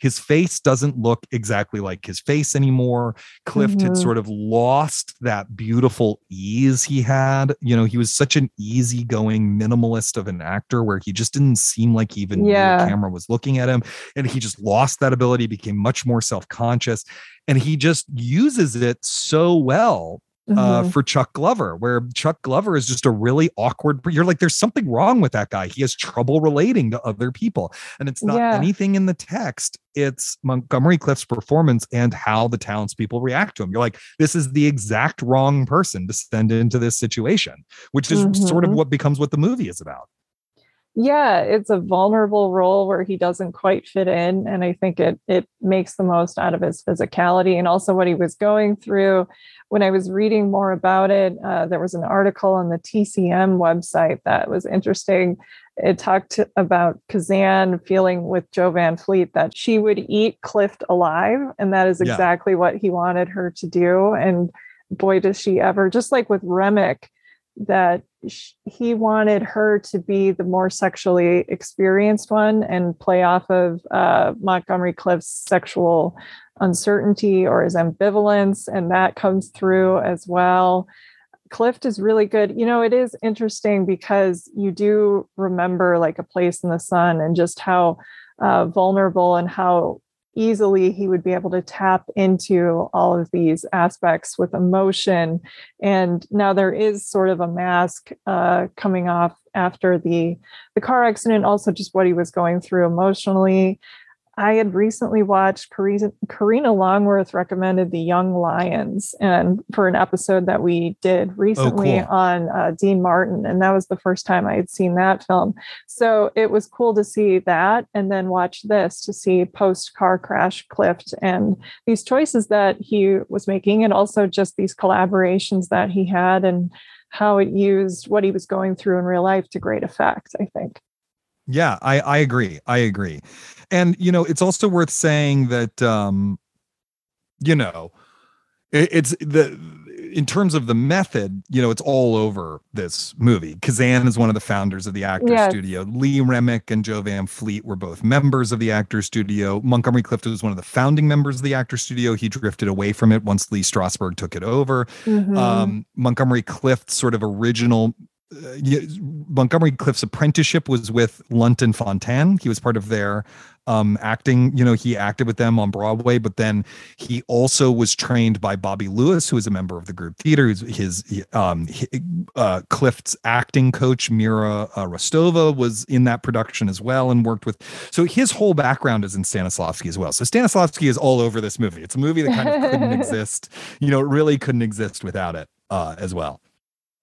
His face doesn't look exactly like his face anymore. Clift mm-hmm. had sort of lost that beautiful ease he had. You know, he was such an easygoing minimalist of an actor where he just didn't seem like even yeah. the camera was looking at him. And he just lost that ability, became much more self conscious. And he just uses it so well uh, mm-hmm. for Chuck Glover, where Chuck Glover is just a really awkward. You're like, there's something wrong with that guy. He has trouble relating to other people, and it's not yeah. anything in the text. It's Montgomery Clift's performance and how the townspeople react to him. You're like, this is the exact wrong person to send into this situation, which is mm-hmm. sort of mm-hmm. what becomes what the movie is about. Yeah, it's a vulnerable role where he doesn't quite fit in, and I think it it makes the most out of his physicality and also what he was going through when I was reading more about it, uh, there was an article on the TCM website that was interesting. It talked about Kazan feeling with Jo Van Fleet that she would eat Clift alive. And that is exactly yeah. what he wanted her to do. And boy, does she ever, just like with Remick, that he wanted her to be the more sexually experienced one and play off of uh, Montgomery Clift's sexual uncertainty or his ambivalence, and that comes through as well. Clift is really good. You know, it is interesting because you do remember like a place in the sun and just how uh, vulnerable and how easily he would be able to tap into all of these aspects with emotion. And now there is sort of a mask uh, coming off after the the car accident, also just what he was going through emotionally. I had recently watched Karina Longworth recommended The Young Lions and for an episode that we did recently oh, cool. on uh, Dean Martin. And that was the first time I had seen that film. So it was cool to see that and then watch this to see post car crash Clift and these choices that he was making and also just these collaborations that he had and how it used what he was going through in real life to great effect, I think. Yeah, I, I agree. I agree. And, you know, it's also worth saying that, um, you know, it, it's the in terms of the method, you know, it's all over this movie. Kazan is one of the founders of the Actors yes. Studio. Lee Remick and Jo Van Fleet were both members of the Actors Studio. Montgomery Clift was one of the founding members of the Actors Studio. He drifted away from it once Lee Strasberg took it over. Mm-hmm. Um, Montgomery Clift's sort of original Montgomery Clift's apprenticeship was with Lunt and Fontanne. He was part of their um, acting. You know, he acted with them on Broadway, but then he also was trained by Bobby Lewis, who is a member of the group theater. His, his um, uh, Clift's acting coach Mira uh, Rostova was in that production as well and worked with. So his whole background is in Stanislavski as well. So Stanislavski is all over this movie. It's a movie that kind of couldn't [laughs] exist. You know, it really couldn't exist without it uh, as well.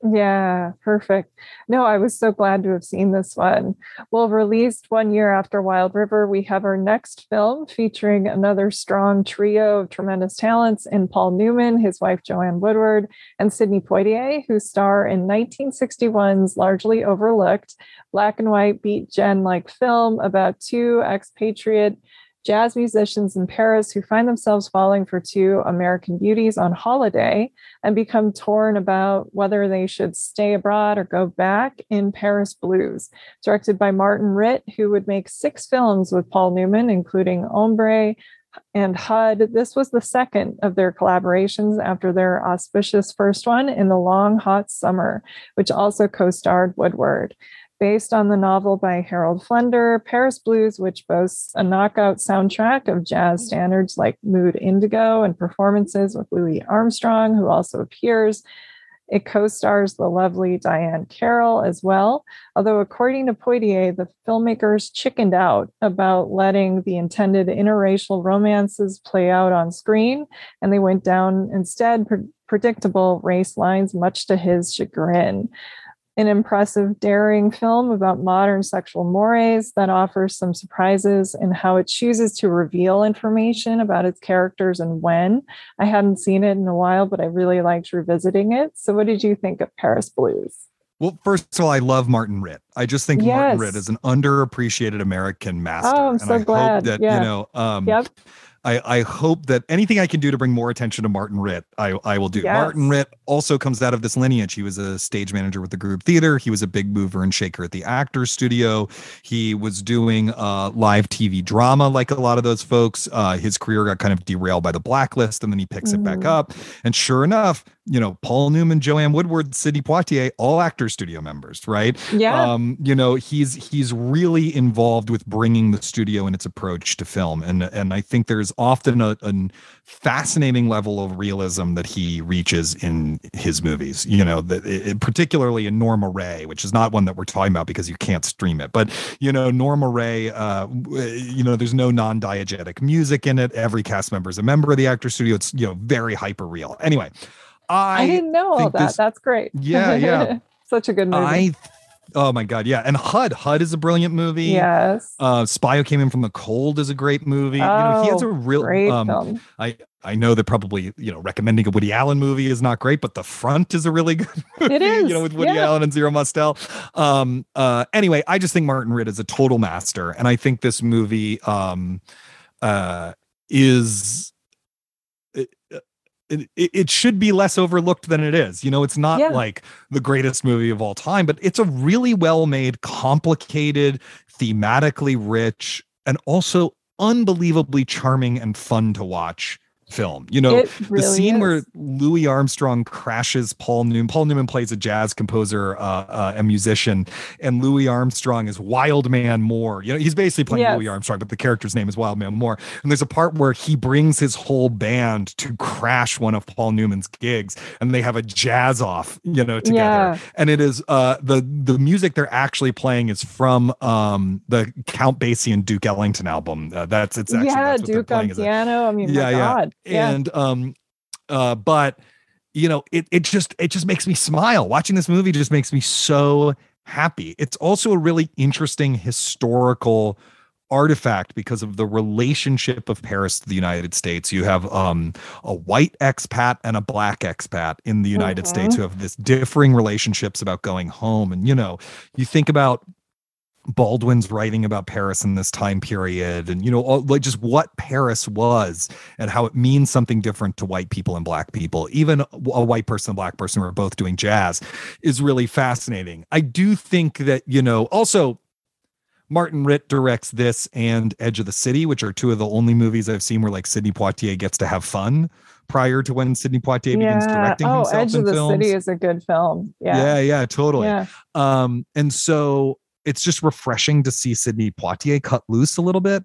Yeah, perfect. No, I was so glad to have seen this one. Well, released one year after Wild River, we have our next film featuring another strong trio of tremendous talents in Paul Newman, his wife Joanne Woodward, and Sidney Poitier, who star in 1961's largely overlooked black and white beat gen like film about two expatriate jazz musicians in Paris who find themselves falling for two American beauties on holiday and become torn about whether they should stay abroad or go back in Paris Blues. Directed by Martin Ritt, who would make six films with Paul Newman, including Hombre, and HUD. This was the second of their collaborations after their auspicious first one in the long, hot summer, which also co starred Woodward based on the novel by Harold Flender, Paris Blues, which boasts a knockout soundtrack of jazz standards like Mood Indigo and performances with Louis Armstrong, who also appears. It co stars the lovely Diahann Carroll as well. Although, according to Poitier, the filmmakers chickened out about letting the intended interracial romances play out on screen, and they went down instead pre- predictable race lines, much to his chagrin an impressive, daring film about modern sexual mores that offers some surprises in how it chooses to reveal information about its characters and when. I hadn't seen it in a while, but I really liked revisiting it. So, what did you think of Paris Blues? Well, first of all, I love Martin Ritt. I just think yes. Martin Ritt is an underappreciated American master. Oh, I'm so and I glad. hope that, yeah. you know, um, yep. I, I hope that anything I can do to bring more attention to Martin Ritt, I, I will do. Yes. Martin Ritt also comes out of this lineage. He was a stage manager with the group theater. He was a big mover and shaker at the Actors Studio. He was doing uh, live TV drama like a lot of those folks. Uh, his career got kind of derailed by the blacklist, and then he picks mm-hmm. it back mm. up. And sure enough, you know, Paul Newman, Joanne Woodward, Sidney Poitier, all Actors Studio members, right? Yeah. Um, you know, he's he's really involved with bringing the studio and its approach to film, and and I think there's often a, a fascinating level of realism that he reaches in his movies. You know, that it, particularly in Norma Rae, which is not one that we're talking about because you can't stream it, but you know, Norma Rae, uh, you know, there's no non-diegetic music in it. Every cast member is a member of the actor Studio. It's you know very hyper real. Anyway. I, I didn't know all that. This, That's great. Yeah, yeah. [laughs] Such a good movie. I Oh my god, yeah. And HUD, HUD is a brilliant movie. Yes. Uh Spy Who Came In From the Cold is a great movie. Oh, you know, he has a oh, real great um film. I I know that probably, you know, recommending a Woody Allen movie is not great, but The Front is a really [laughs] good movie, it is. you know, with Woody yeah. Allen and Zero Mostel. Um uh anyway, I just think Martin Ritt is a total master and I think this movie um uh is it, it should be less overlooked than it is. You know, it's not yeah. like the greatest movie of all time, but it's a really well made, complicated, thematically rich, and also unbelievably charming and fun to watch film. You know, really the scene is. where Louis Armstrong crashes Paul Newman. Paul Newman plays a jazz composer, uh, uh, a musician, and Louis Armstrong is Wildman Moore. You know, he's basically playing yes. Louis Armstrong, but the character's name is Wildman Moore. And there's a part where he brings his whole band to crash one of Paul Newman's gigs, and they have a jazz off, you know, together. Yeah. And it is uh, the the music they're actually playing is from um, the Count Basie and Duke Ellington album. Uh, that's it's actually yeah, that's Duke on piano. I mean, yeah, yeah. God and um uh but you know it it just it just makes me smile watching this movie just makes me so happy it's also a really interesting historical artifact because of the relationship of Paris to the United States. You have um, a white expat and a black expat in the United mm-hmm. States who have this differing relationships about going home. And, you know, you think about Baldwin's writing about Paris in this time period and you know all, like just what Paris was and how it means something different to white people and black people even a white person and black person who are both doing jazz is really fascinating I do think that you know also Martin Ritt directs this and Edge of the City which are two of the only movies I've seen where like Sidney Poitier gets to have fun prior to when Sidney Poitier yeah. begins directing oh, himself Edge in of the films. City is a good film. Yeah. Yeah, yeah, totally. Yeah. Um, and so it's just refreshing to see Sidney Poitier cut loose a little bit.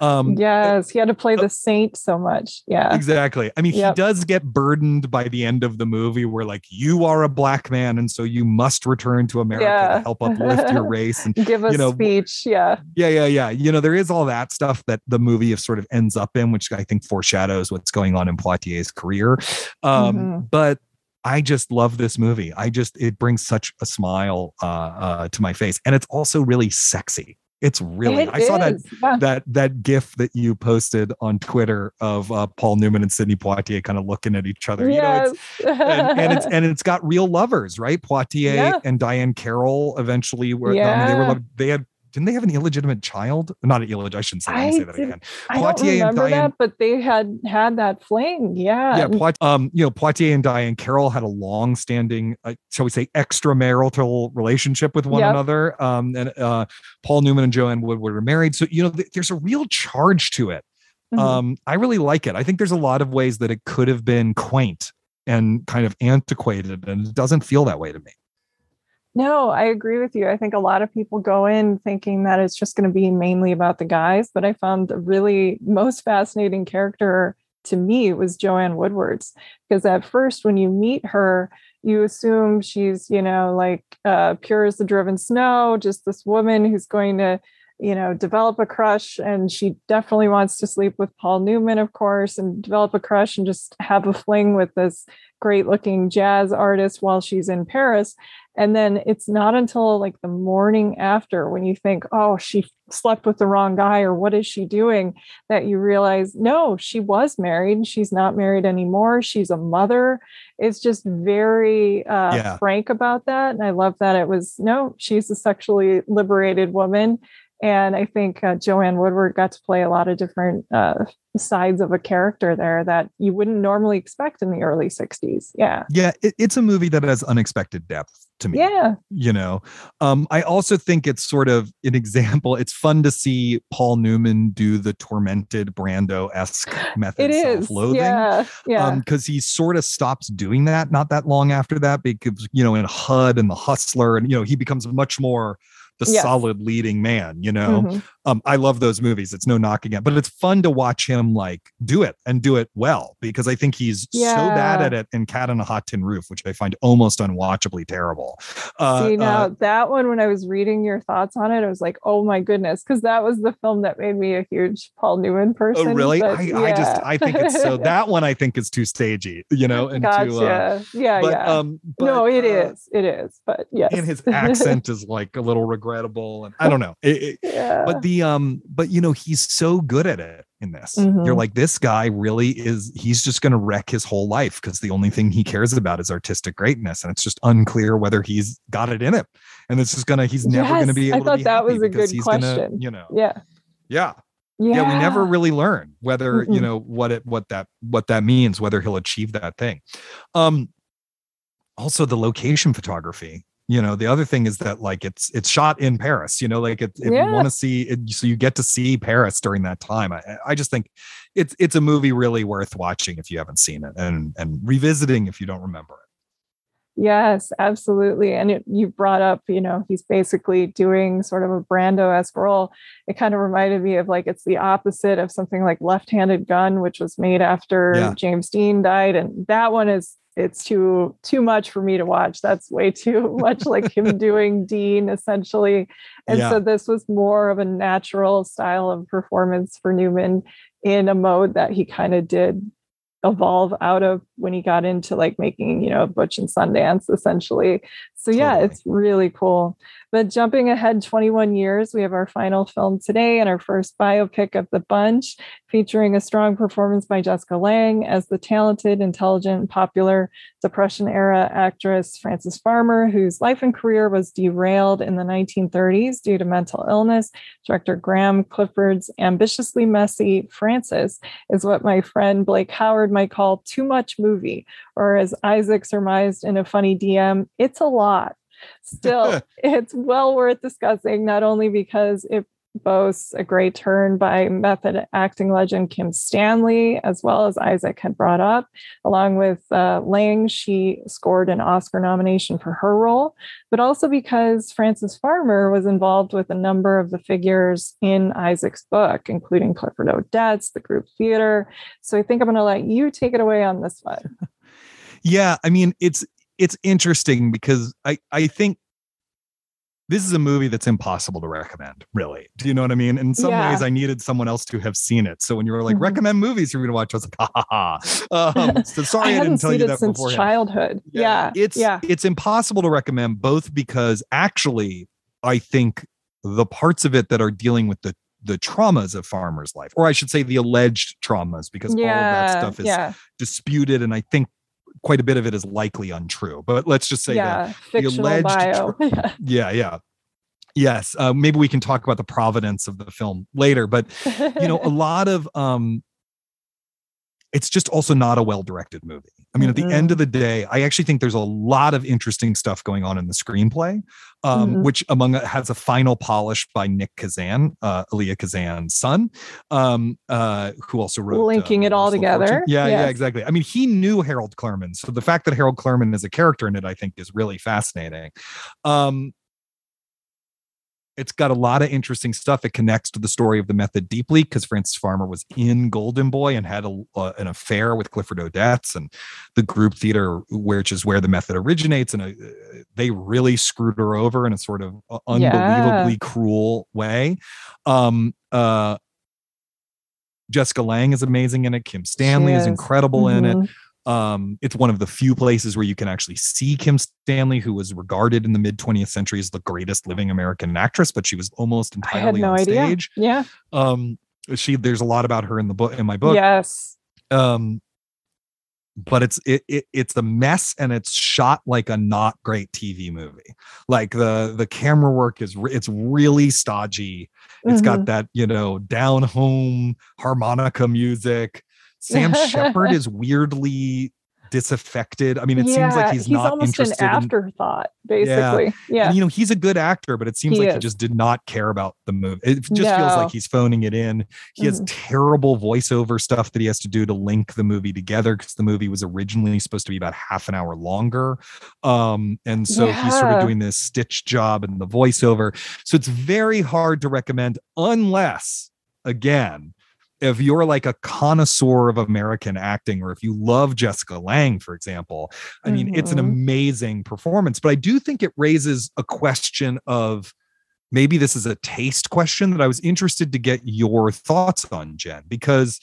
Um, yes, he had to play the saint so much. Yeah, exactly. I mean, yep. he does get burdened by the end of the movie, where like you are a black man, and so you must return to America yeah. to help uplift your [laughs] race and give a you know, speech. Yeah, yeah, yeah, yeah. You know, there is all that stuff that the movie sort of ends up in, which I think foreshadows what's going on in Poitier's career. Um, mm-hmm. But I just love this movie. I just it brings such a smile uh, uh, to my face, and it's also really sexy. It's really. It I is. saw that yeah. that that GIF that you posted on Twitter of uh, Paul Newman and Sidney Poitier kind of looking at each other. Yes. You know, it's, and, and, it's [laughs] and it's got real lovers, right? Poitier yeah. and Diahann Carroll eventually were. Yeah. I mean, they were. They had didn't they have an illegitimate child? Not an illegitimate. I shouldn't say, I, say that again. I Poitier don't remember and Diahann, that, but they had had that fling. Yeah. Yeah. Poitier, um, you know, Poitier and Diahann Carroll had a long-standing, uh, shall we say, extramarital relationship with one yep. another. Um, and uh, Paul Newman and Joanne Woodward were married, so you know, th- there's a real charge to it. Mm-hmm. Um, I really like it. I think there's a lot of ways that it could have been quaint and kind of antiquated, and it doesn't feel that way to me. No, I agree with you. I think a lot of people go in thinking that it's just going to be mainly about the guys, but I found the really [laughs] most fascinating character to me was Joanne Woodward's because at first when you meet her, you assume she's, you know, like uh, pure as the driven snow, just this woman who's going to, you know, develop a crush. And she definitely wants to sleep with Paul Newman, of course, and develop a crush and just have a fling with this great looking jazz artist while she's in Paris. And then it's not until like the morning after when you think, oh, she slept with the wrong guy or what is she doing that you realize, no, she was married. She's not married anymore. She's a mother. It's just very uh, yeah. frank about that. And I love that it was, no, she's a sexually liberated woman. And I think uh, Joanne Woodward got to play a lot of different uh, sides of a character there that you wouldn't normally expect in the early 60s. Yeah. Yeah. It, it's a movie that has unexpected depth to me. Yeah. You know, um, I also think it's sort of an [laughs] example. It's fun to see Paul Newman do the tormented Brando esque method [gasps] it self loathing. Yeah. Yeah. Because um, he sort of stops doing that not that long after that because, you know, in HUD and The Hustler, and, you know, he becomes much more the yes. solid leading man you know mm-hmm. um i love those movies it's no knocking it but it's fun to watch him like do it and do it well because i think he's yeah. so bad at it in cat on a hot tin roof which i find almost unwatchably terrible uh, see now uh, that one when i was reading your thoughts on it i was like oh my goodness because that was the film that made me a huge paul newman oh, person oh really but, I, yeah. I, just i think it's so [laughs] that one i think is too stagey you know and gotcha. Too, uh, yeah but, yeah um but, no it uh, is, it is but yes and his accent [laughs] is like a little regrettable and i don't know it, it, yeah. but the um but you know he's so good at it in this mm-hmm. you're like this guy really is he's just going to wreck his whole life because the only thing he cares about is artistic greatness and it's just unclear whether he's got it in him and it's just gonna he's never yes, gonna be able i thought that was a good question gonna, you know yeah yeah yeah. yeah we never really learn whether mm-hmm. you know what it what that what that means whether he'll achieve that thing um also the location photography you know the other thing is that like it's it's shot in paris you know like it, if yeah. you want to see it so you get to see paris during that time I, I just think it's it's a movie really worth watching if you haven't seen it and and revisiting if you don't remember it yes absolutely and it, you brought up you know he's basically doing sort of a brando-esque role it kind of reminded me of like it's the opposite of something like left-handed gun which was made after yeah. james dean died and that one is it's too too much for me to watch that's way [laughs] too much like him doing dean essentially and yeah. so this was more of a natural style of performance for newman in a mode that he kind of did evolve out of when he got into like making, you know, Butch and Sundance essentially. So yeah, totally. it's really cool. But jumping ahead 21 years, we have our final film today and our first biopic of the bunch, featuring a strong performance by Jessica Lange as the talented, intelligent, popular Depression era actress Frances Farmer, whose life and career was derailed in the 1930s due to mental illness. Director Graeme Clifford's ambitiously messy Frances is what my friend Blake Howard might call too much movie, or as Isaac surmised in a funny DM, it's a lot. Still, [laughs] it's well worth discussing, not only because it boasts a great turn by method acting legend Kim Stanley, as well as Isaac had brought up. Along with uh, Lange, she scored an Oscar nomination for her role, but also because Frances Farmer was involved with a number of the figures in Isaac's book, including Clifford Odets, the group theater. So I think I'm going to let you take it away on this one. [laughs] Yeah, I mean, it's it's interesting because I I think this is a movie that's impossible to recommend, really. Do you know what I mean? In some yeah. ways, I needed someone else to have seen it. So when you were like, mm-hmm. recommend movies you're going to watch, I was like, ha ha ha. Um, [laughs] so sorry I, I didn't tell you that since beforehand. childhood. Yeah. yeah. It's, yeah. it's impossible to recommend both because actually, I think the parts of it that are dealing with the the traumas of Farmer's life, or I should say the alleged traumas, because yeah, all of that stuff is disputed. And I think quite a bit of it is likely untrue. But let's just say yeah, that the alleged, bio. [laughs] yeah, yeah. Yes, uh, maybe we can talk about the providence of the film later. But you know, a [laughs] lot of um, it's just also not a well-directed movie. I mean, mm-hmm. at the end of the day, I actually think there's a lot of interesting stuff going on in the screenplay, um, mm-hmm. which among has a final polish by Nick Kazan, uh, Elia Kazan's son, um, uh, who also wrote linking uh, it all together. Yeah, yes. yeah, exactly. I mean, he knew Harold Clurman, so the fact that Harold Clurman is a character in it, I think, is really fascinating. Um, it's got a lot of interesting stuff. It connects to the story of the method deeply because Frances Farmer was in Golden Boy and had a, uh, an affair with Clifford Odets and the group theater, which is where the method originates. And uh, they really screwed her over in a sort of uh, unbelievably yeah. cruel way. Um, uh, Jessica Lange is amazing in it. Kim Stanley is. is. incredible mm-hmm. in it. Um, it's one of the few places where you can actually see Kim Stanley, who was regarded in the mid 20th century as the greatest living American actress, but she was almost entirely no on idea. stage. Yeah. Um, she there's a lot about her in the book in my book. Yes. Um, but it's it, it it's a mess and it's shot like a not great TV movie. Like the the camera work is re- it's really stodgy. It's mm-hmm. got that you know down home harmonica music. Sam [laughs] Shepard is weirdly disaffected. I mean, it yeah, seems like he's, he's not almost interested. An afterthought, basically. Yeah. yeah. And, you know, he's a good actor, but it seems he like is. he just did not care about the movie. It just no. feels like he's phoning it in. He mm has mm-hmm. terrible voiceover stuff that he has to do to link the movie together because the movie was originally supposed to be about half an hour longer. Um, and so yeah. he's sort of doing this stitch job in the voiceover. So it's very hard to recommend unless again if you're like a connoisseur of American acting, or if you love Jessica Lange, for example, I mean, mm-hmm. it's an mm-hmm. amazing performance. But I do think it raises a question of maybe this is a taste question that I was interested to get your thoughts on, Jen, because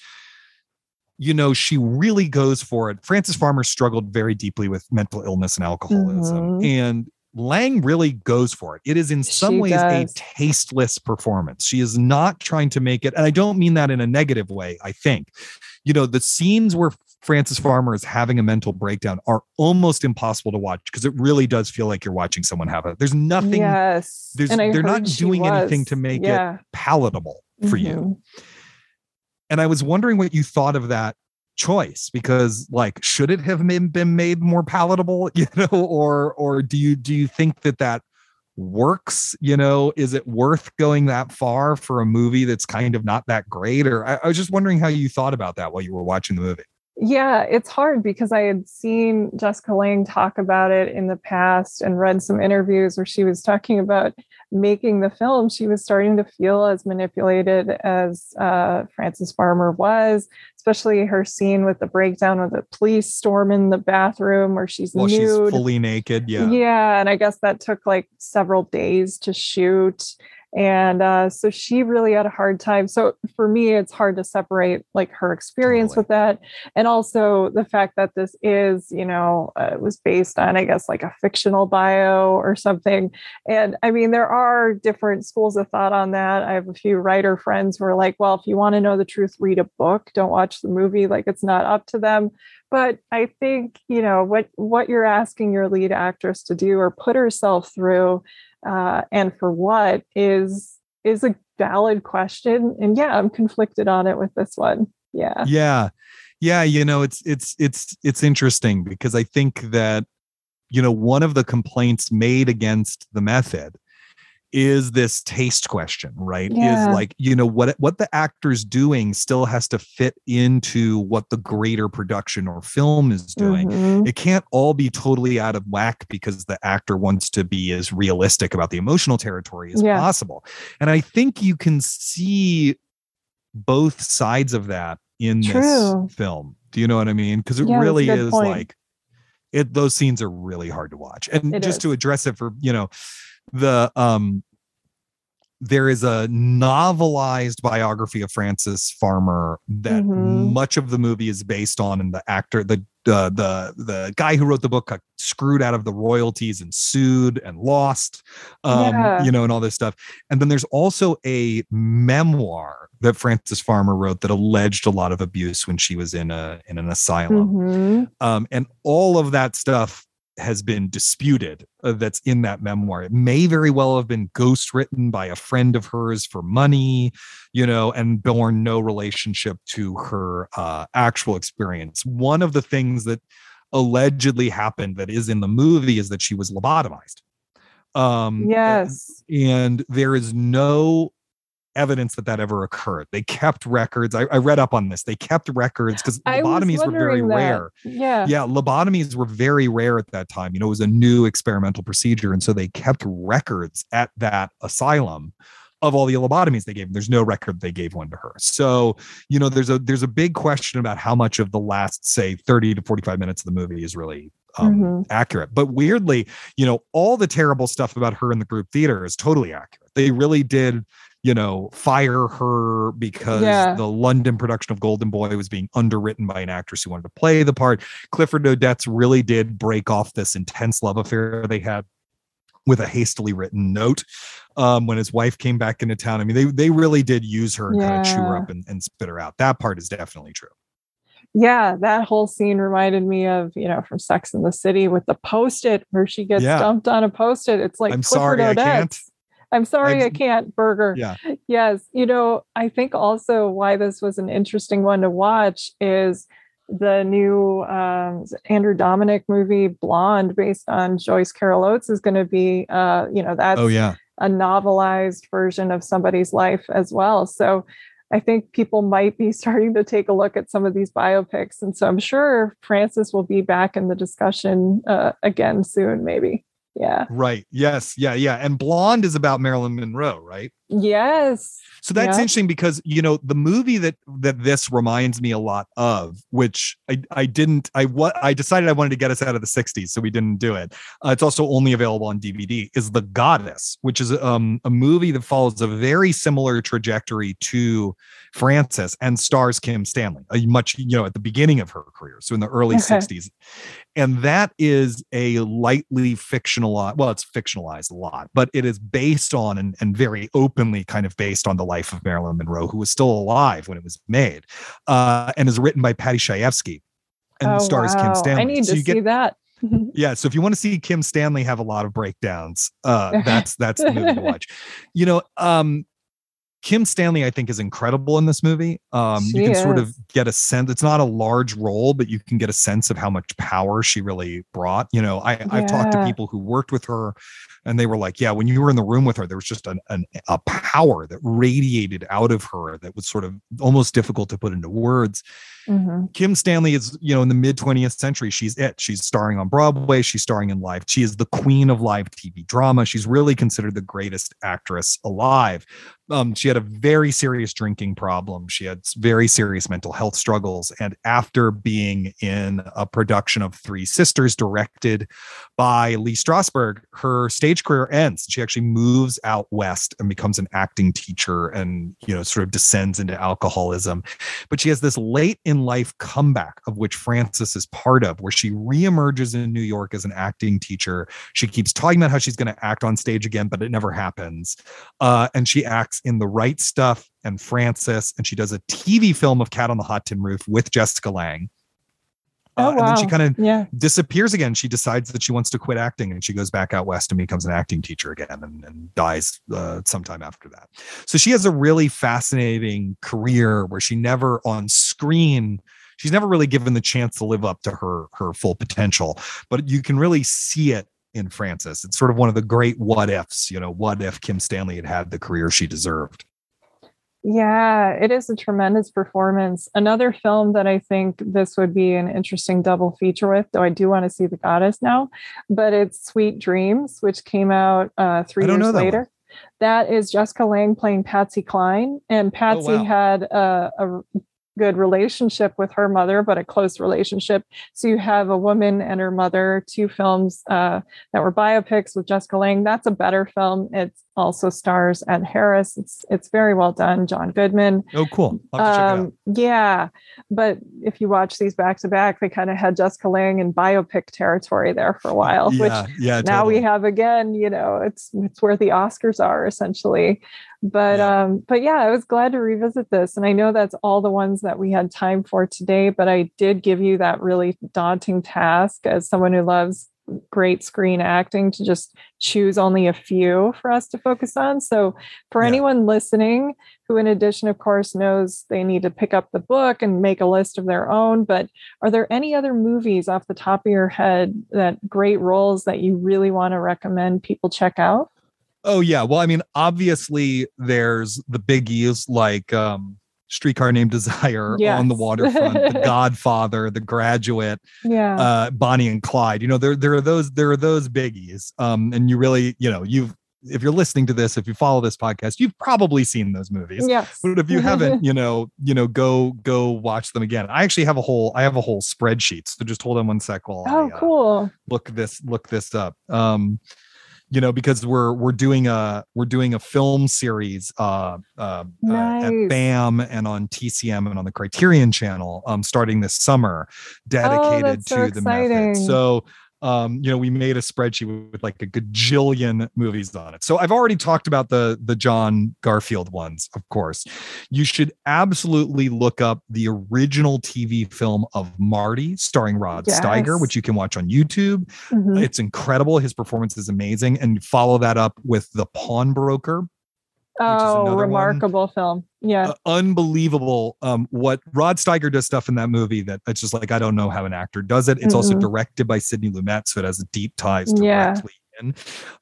you know, she really goes for it. Frances Farmer struggled very deeply with mental illness and alcoholism. Mm-hmm. And Lange really goes for it. It is in some she ways does. a tasteless performance. She is not trying to make it, and I don't mean that in a negative way. I think, you know, the scenes where Frances Farmer is having a mental breakdown are almost impossible to watch because it really does feel like you're watching someone have it. There's nothing. Yes. There's, they're not doing was. anything to make yeah. it palatable for mm-hmm. you. And I was wondering what you thought of that choice because like should it have been made more palatable [laughs] you know or or do you do you think that that works? You know is it worth going that far for a movie that's kind of not that great? Or I, I was just wondering how you thought about that while you were watching the movie yeah, it's hard because I had seen Jessica Lange talk about it in the past and read some interviews where she was talking about making the film. She was starting to feel as manipulated as uh, Frances Farmer was, especially her scene with the breakdown of the police storm in the bathroom where she's well, nude. She's fully naked. Yeah. Yeah. And I guess that took like several days to shoot and uh, so she really had a hard time. So for me it's hard to separate like her experience totally. with that and also the fact that this is you know uh, was based on i guess like a fictional bio or something. And i mean there are different schools of thought on that. I have a few writer friends who are like well if you want to know the truth read a book. Don't watch the movie. Like it's not up to them. But i think you know what what you're asking your lead actress to do or put herself through uh, and for what is is a valid question. And yeah i'm conflicted on it with this one. Yeah. Yeah. Yeah you know it's it's it's it's interesting because i think that you know one of the complaints made against the method is this taste question right yeah. is like you know what what the actor's doing still has to fit into what the greater production or film is doing mm-hmm. it can't all be totally out of whack because the actor wants to be as realistic about the emotional territory as yeah. possible and i think you can see both sides of that in True. this film do you know what i mean because it yeah, really is point. like it those scenes are really hard to watch and it just is. to address it for you know the um there is a novelized biography of Frances Farmer that mm-hmm. much of the movie is based on, and the actor, the uh, the the guy who wrote the book got screwed out of the royalties and sued and lost, um, yeah. you know, and all this stuff. And then there's also a memoir that Frances Farmer wrote that alleged a lot of abuse when she was in a in an asylum, mm-hmm. um, and all of that stuff has been disputed uh, that's in that memoir. It may very well have been ghost written by a friend of hers for money, you know, and borne no relationship to her uh, actual experience. One of the things that allegedly happened that is in the movie is that she was lobotomized. Um, yes. And, and there is no evidence that that ever occurred. They kept records. I, I read up on this. They kept records [gasps] because lobotomies were very that. rare. Yeah. Yeah. Lobotomies were very rare at that time. You know, it was a new experimental procedure. And so they kept records at that asylum of all the lobotomies they gave. There's no record they gave one to her. So, you know, there's a there's a big question about how much of the last, say, 30 to 45 minutes of the movie is really um, mm-hmm. accurate. But weirdly, you know, all the terrible stuff about her in the group theater is totally accurate. They really did you know, fire her because yeah. the London production of Golden Boy was being underwritten by an actress who wanted to play the part. Clifford Odets really did break off this intense love affair they had with a hastily written note um, when his wife came back into town. I mean, they they really did use her and yeah. kind of chew her up and, and spit her out. That part is definitely true. Yeah, that whole scene reminded me of, you know, from Sex in the City with the post-it where she gets yeah. dumped on a post-it. It's like I'm Clifford sorry, Odets. I can't. I'm sorry I'm, I can't Berger. Yeah. Yes. You know, I think also why this was an interesting one to watch is the new um, Andrew Dominik movie Blonde based on Joyce Carol Oates is going to be uh, you know, that's oh, yeah. a novelized version of somebody's life as well. So I think people might be [laughs] starting to take a look at some of these biopics. And so I'm sure Frances will be back in the discussion uh, again soon, maybe. Yeah. Right. Yes. Yeah. Yeah. And Blonde is about Marilyn Monroe, right? Yes. So that's yeah. interesting because you know the movie that that this reminds me a lot of, which I I didn't I what I decided I wanted to get us out of the '60s, so we didn't do it. Uh, it's also only available on DVD. Is The Goddess, which is um, a movie that follows a very similar trajectory to Frances and stars Kim Stanley, a much you know at the beginning of her career, so in the early okay. '60s, and that is a lightly fictionalized. Well, it's fictionalized a lot, but it is based on and, and very openly kind of based on the life of Marilyn Monroe, who was still alive when it was made, uh, and is written by Paddy Chayefsky and oh, stars wow. Kim Stanley. I need so to see get, that. [laughs] yeah, so if you want to see Kim Stanley have a lot of breakdowns, uh, that's that's the movie to watch. [laughs] You know, um, Kim Stanley, I think, is incredible in this movie. Um, you can is. sort of get a sense. It's not a large role, but you can get a sense of how much power she really brought. You know, I, yeah. I've talked to people who worked with her, and they were like, "Yeah, when you were in the room with her, there was just an, an, a power that radiated out of her that was sort of almost difficult to put into words." Mm-hmm. Kim Stanley is, you know, in the mid 20th century, she's it. She's starring on Broadway, she's starring in live. She is the queen of live TV drama. She's really considered the greatest actress alive. um, she had a very serious drinking problem. She had very serious mental health struggles. And after being in a production of Three Sisters directed by Lee Strasberg, her stage career ends. She actually moves out west and becomes an acting teacher and, you know, sort of descends into alcoholism. But she has this late in life comeback of which Frances is part of, where she reemerges in New York as an acting teacher. She keeps talking about how she's going to act on stage again, but it never happens. Uh, and she acts in The Right Stuff and Frances, and she does a TV film of Cat on the Hot Tin Roof with Jessica Lange. Uh, Oh, And then she kind of Yeah. disappears again. She decides that she wants to quit acting and she goes back out west and becomes an acting teacher again and, and dies uh, sometime after that. So she has a really fascinating career where she never on screen she's never really given the chance to live up to her her full potential but you can really see it in Frances. It's sort of one of the great what ifs, you know, what if Kim Stanley had had the career she deserved. Yeah, it is a tremendous performance. Another film that I think this would be an interesting double feature with, though I do want to see The Goddess now, but it's Sweet Dreams, which came out uh, three years that later. one. That is Jessica Lange playing Patsy Cline, and Patsy Oh, wow. had a, a good relationship with her mother, but a close relationship. So you have a woman and her mother, two films uh, that were biopics with Jessica Lange. That's a better film. It also stars Ed Harris. It's it's very well done. John Goodman. Oh, cool. I'll have to check it out. Um, yeah, but if you watch these back to back, they kind of had Jessica Lange in biopic territory there for a while, [laughs] which Yeah, yeah. now we have again you know it's it's where the oscars are essentially but Yeah. um but yeah i was glad to revisit this and i know that's all the ones that we had time for today but i did give you that really daunting task as someone who loves great screen acting to just choose only a few for us to focus on so for Yeah. anyone listening who in addition of course knows they need to pick up the book and make a list of their own but are there any other movies off the top of your head that great roles that you really want to recommend people check out? Oh yeah. Well, I mean, obviously there's the biggies like um Streetcar Named Desire on the waterfront, The [laughs] Godfather, The Graduate, Yeah. uh Bonnie and Clyde. You know, there there are those there are those biggies. Um and you really, you know, you've if you're listening to this, if you follow this podcast, you've probably seen those movies. yes. But if you [laughs] haven't, you know, you know, go go watch them again. I actually have a whole I have a whole spreadsheet. So just hold on one sec while oh, I uh, cool. look this look this up um you know because we're we're doing a we're doing a film series uh, uh, uh at bam and on tcm and on the criterion channel um starting this summer dedicated that's so to the method. so um you know we made a spreadsheet with like a gajillion movies on it so i've already talked about the the john garfield ones of course you should absolutely look up the original tv film of marty starring rod steiger which you can watch on youtube Mhm. it's incredible. His performance is amazing. And follow that up with The Pawnbroker. Oh, another one. remarkable film. Yeah. Uh, unbelievable. Um, what Rod Steiger does stuff in that movie that it's just like, I don't know how an actor does it. It's also Mhm. directed by Sidney Lumet, so it has deep ties Yeah. directly in.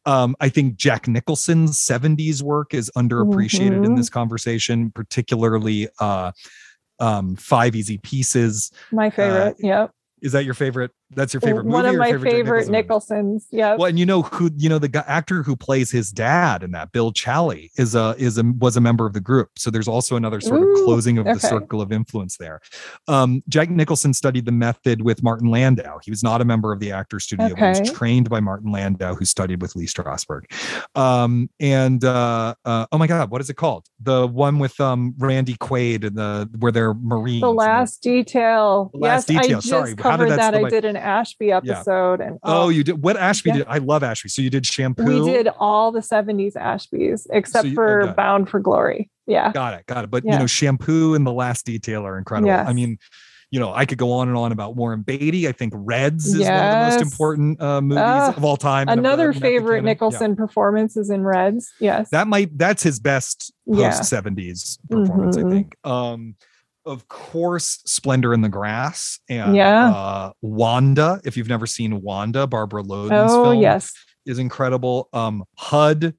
Um, I think Jack Nicholson's 70s work is underappreciated in Mhm. this conversation, particularly uh, um, Five Easy Pieces. my favorite. yep. Is that your favorite? That's your favorite One of my favorite favorite Nicholson? Nicholsons. Yep. Well, and you know who you know the guy, actor who plays his dad in that, Bill Challee, is a is a was a member of the group. So there's also another sort Ooh, of closing of the circle of influence there. Um, Jack Nicholson studied the method with Martin Landau. He was not a member of the actor studio, but he was trained by Martin Landau, who studied with Lee Strasberg. Um, and uh, uh, oh my God, what is it called? The one with um, Randy Quaid and the where they're Marines. the last detail. The Last yes, Detail, I just sorry, how did that that. I did an Ashby episode, and Oh, you did what Ashby Yeah. did? I love Ashby. So you did shampoo. we did all the '70s Ashbys except you- for okay. Bound for Glory. Yeah. Got it, got it. But you know, shampoo and the last detail are incredible. I mean, you know, I could go on and on about Warren Beatty. I think Reds is one of the most important uh, movies Ah, of all time. Another favorite canon. Yeah. Nicholson performance is in Reds. Yes. That might that's his best post seventies performance, I Mhm. think. Um, of course, Splendor in the Grass and Yeah. uh, Wanda. If you've never seen Wanda, Barbara Loden's oh film yes. is incredible. Um, HUD.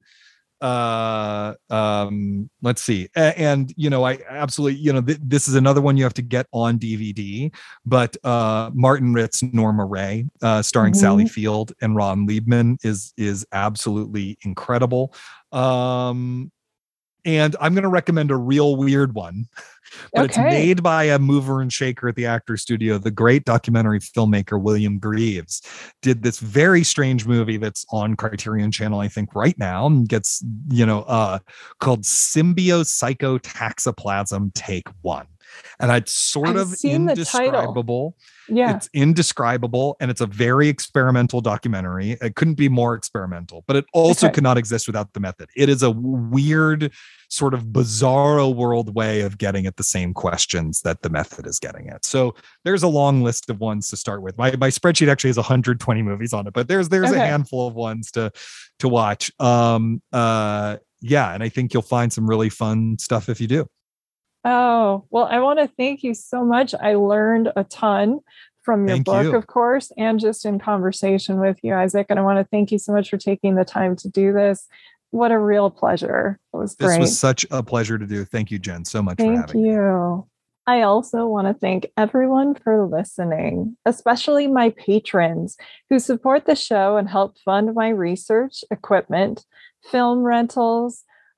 Uh, um, let's see. A- and you know, I absolutely, you know, th- this is another one you have to get on DVD. But uh, Martin Ritt, Norma Rae, uh, starring Sally Field and Ron Leibman, is is absolutely incredible. Um, and I'm going to recommend a real weird one. but okay. it's made by a mover and shaker at the actor studio. The great documentary filmmaker William Greaves did this very strange movie that's on Criterion Channel, I think, right now, and gets you know uh, called Symbiopsychotaxiplasm Take One and it's sort I've of indescribable. Yeah. It's indescribable and it's a very experimental documentary. It couldn't be more experimental, but it also okay. cannot exist without the method. It is a weird, sort of bizarre world way of getting at the same questions that the method is getting at. So there's a long list of ones to start with. My my spreadsheet actually has 120 movies on it, but there's there's okay. a handful of ones to to watch. Um uh yeah, and I think you'll find some really fun stuff if you do. Oh, well, I want to thank you so much. I learned a ton from your thank book, you. of course, and just in conversation with you, Isaac. And I want to thank you so much for taking the time to do this. What a real pleasure. It was great. This was such a pleasure to do. Thank you, Jen, so much thank for having you. Me. I also want to thank everyone for listening, especially my patrons who support the show and help fund my research, equipment, film rentals,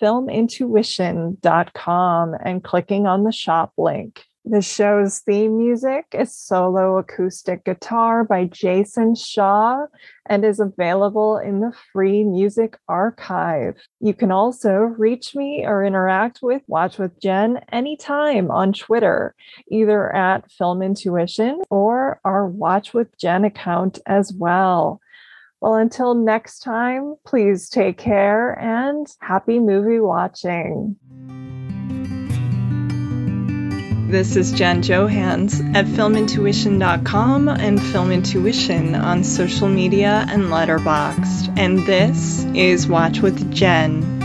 filmintuition.com and clicking on the shop link. The show's theme music is solo acoustic guitar by Jason Shaw and is available in the free music archive. You can also reach me or interact with Watch with Jen anytime on Twitter, either at Film Intuition or our Watch with Jen account as well. Well, until next time, please take care and happy movie watching. This is Jen Johans at filmintuition.com and filmintuition on social media and Letterboxd. And this is Watch with Jen.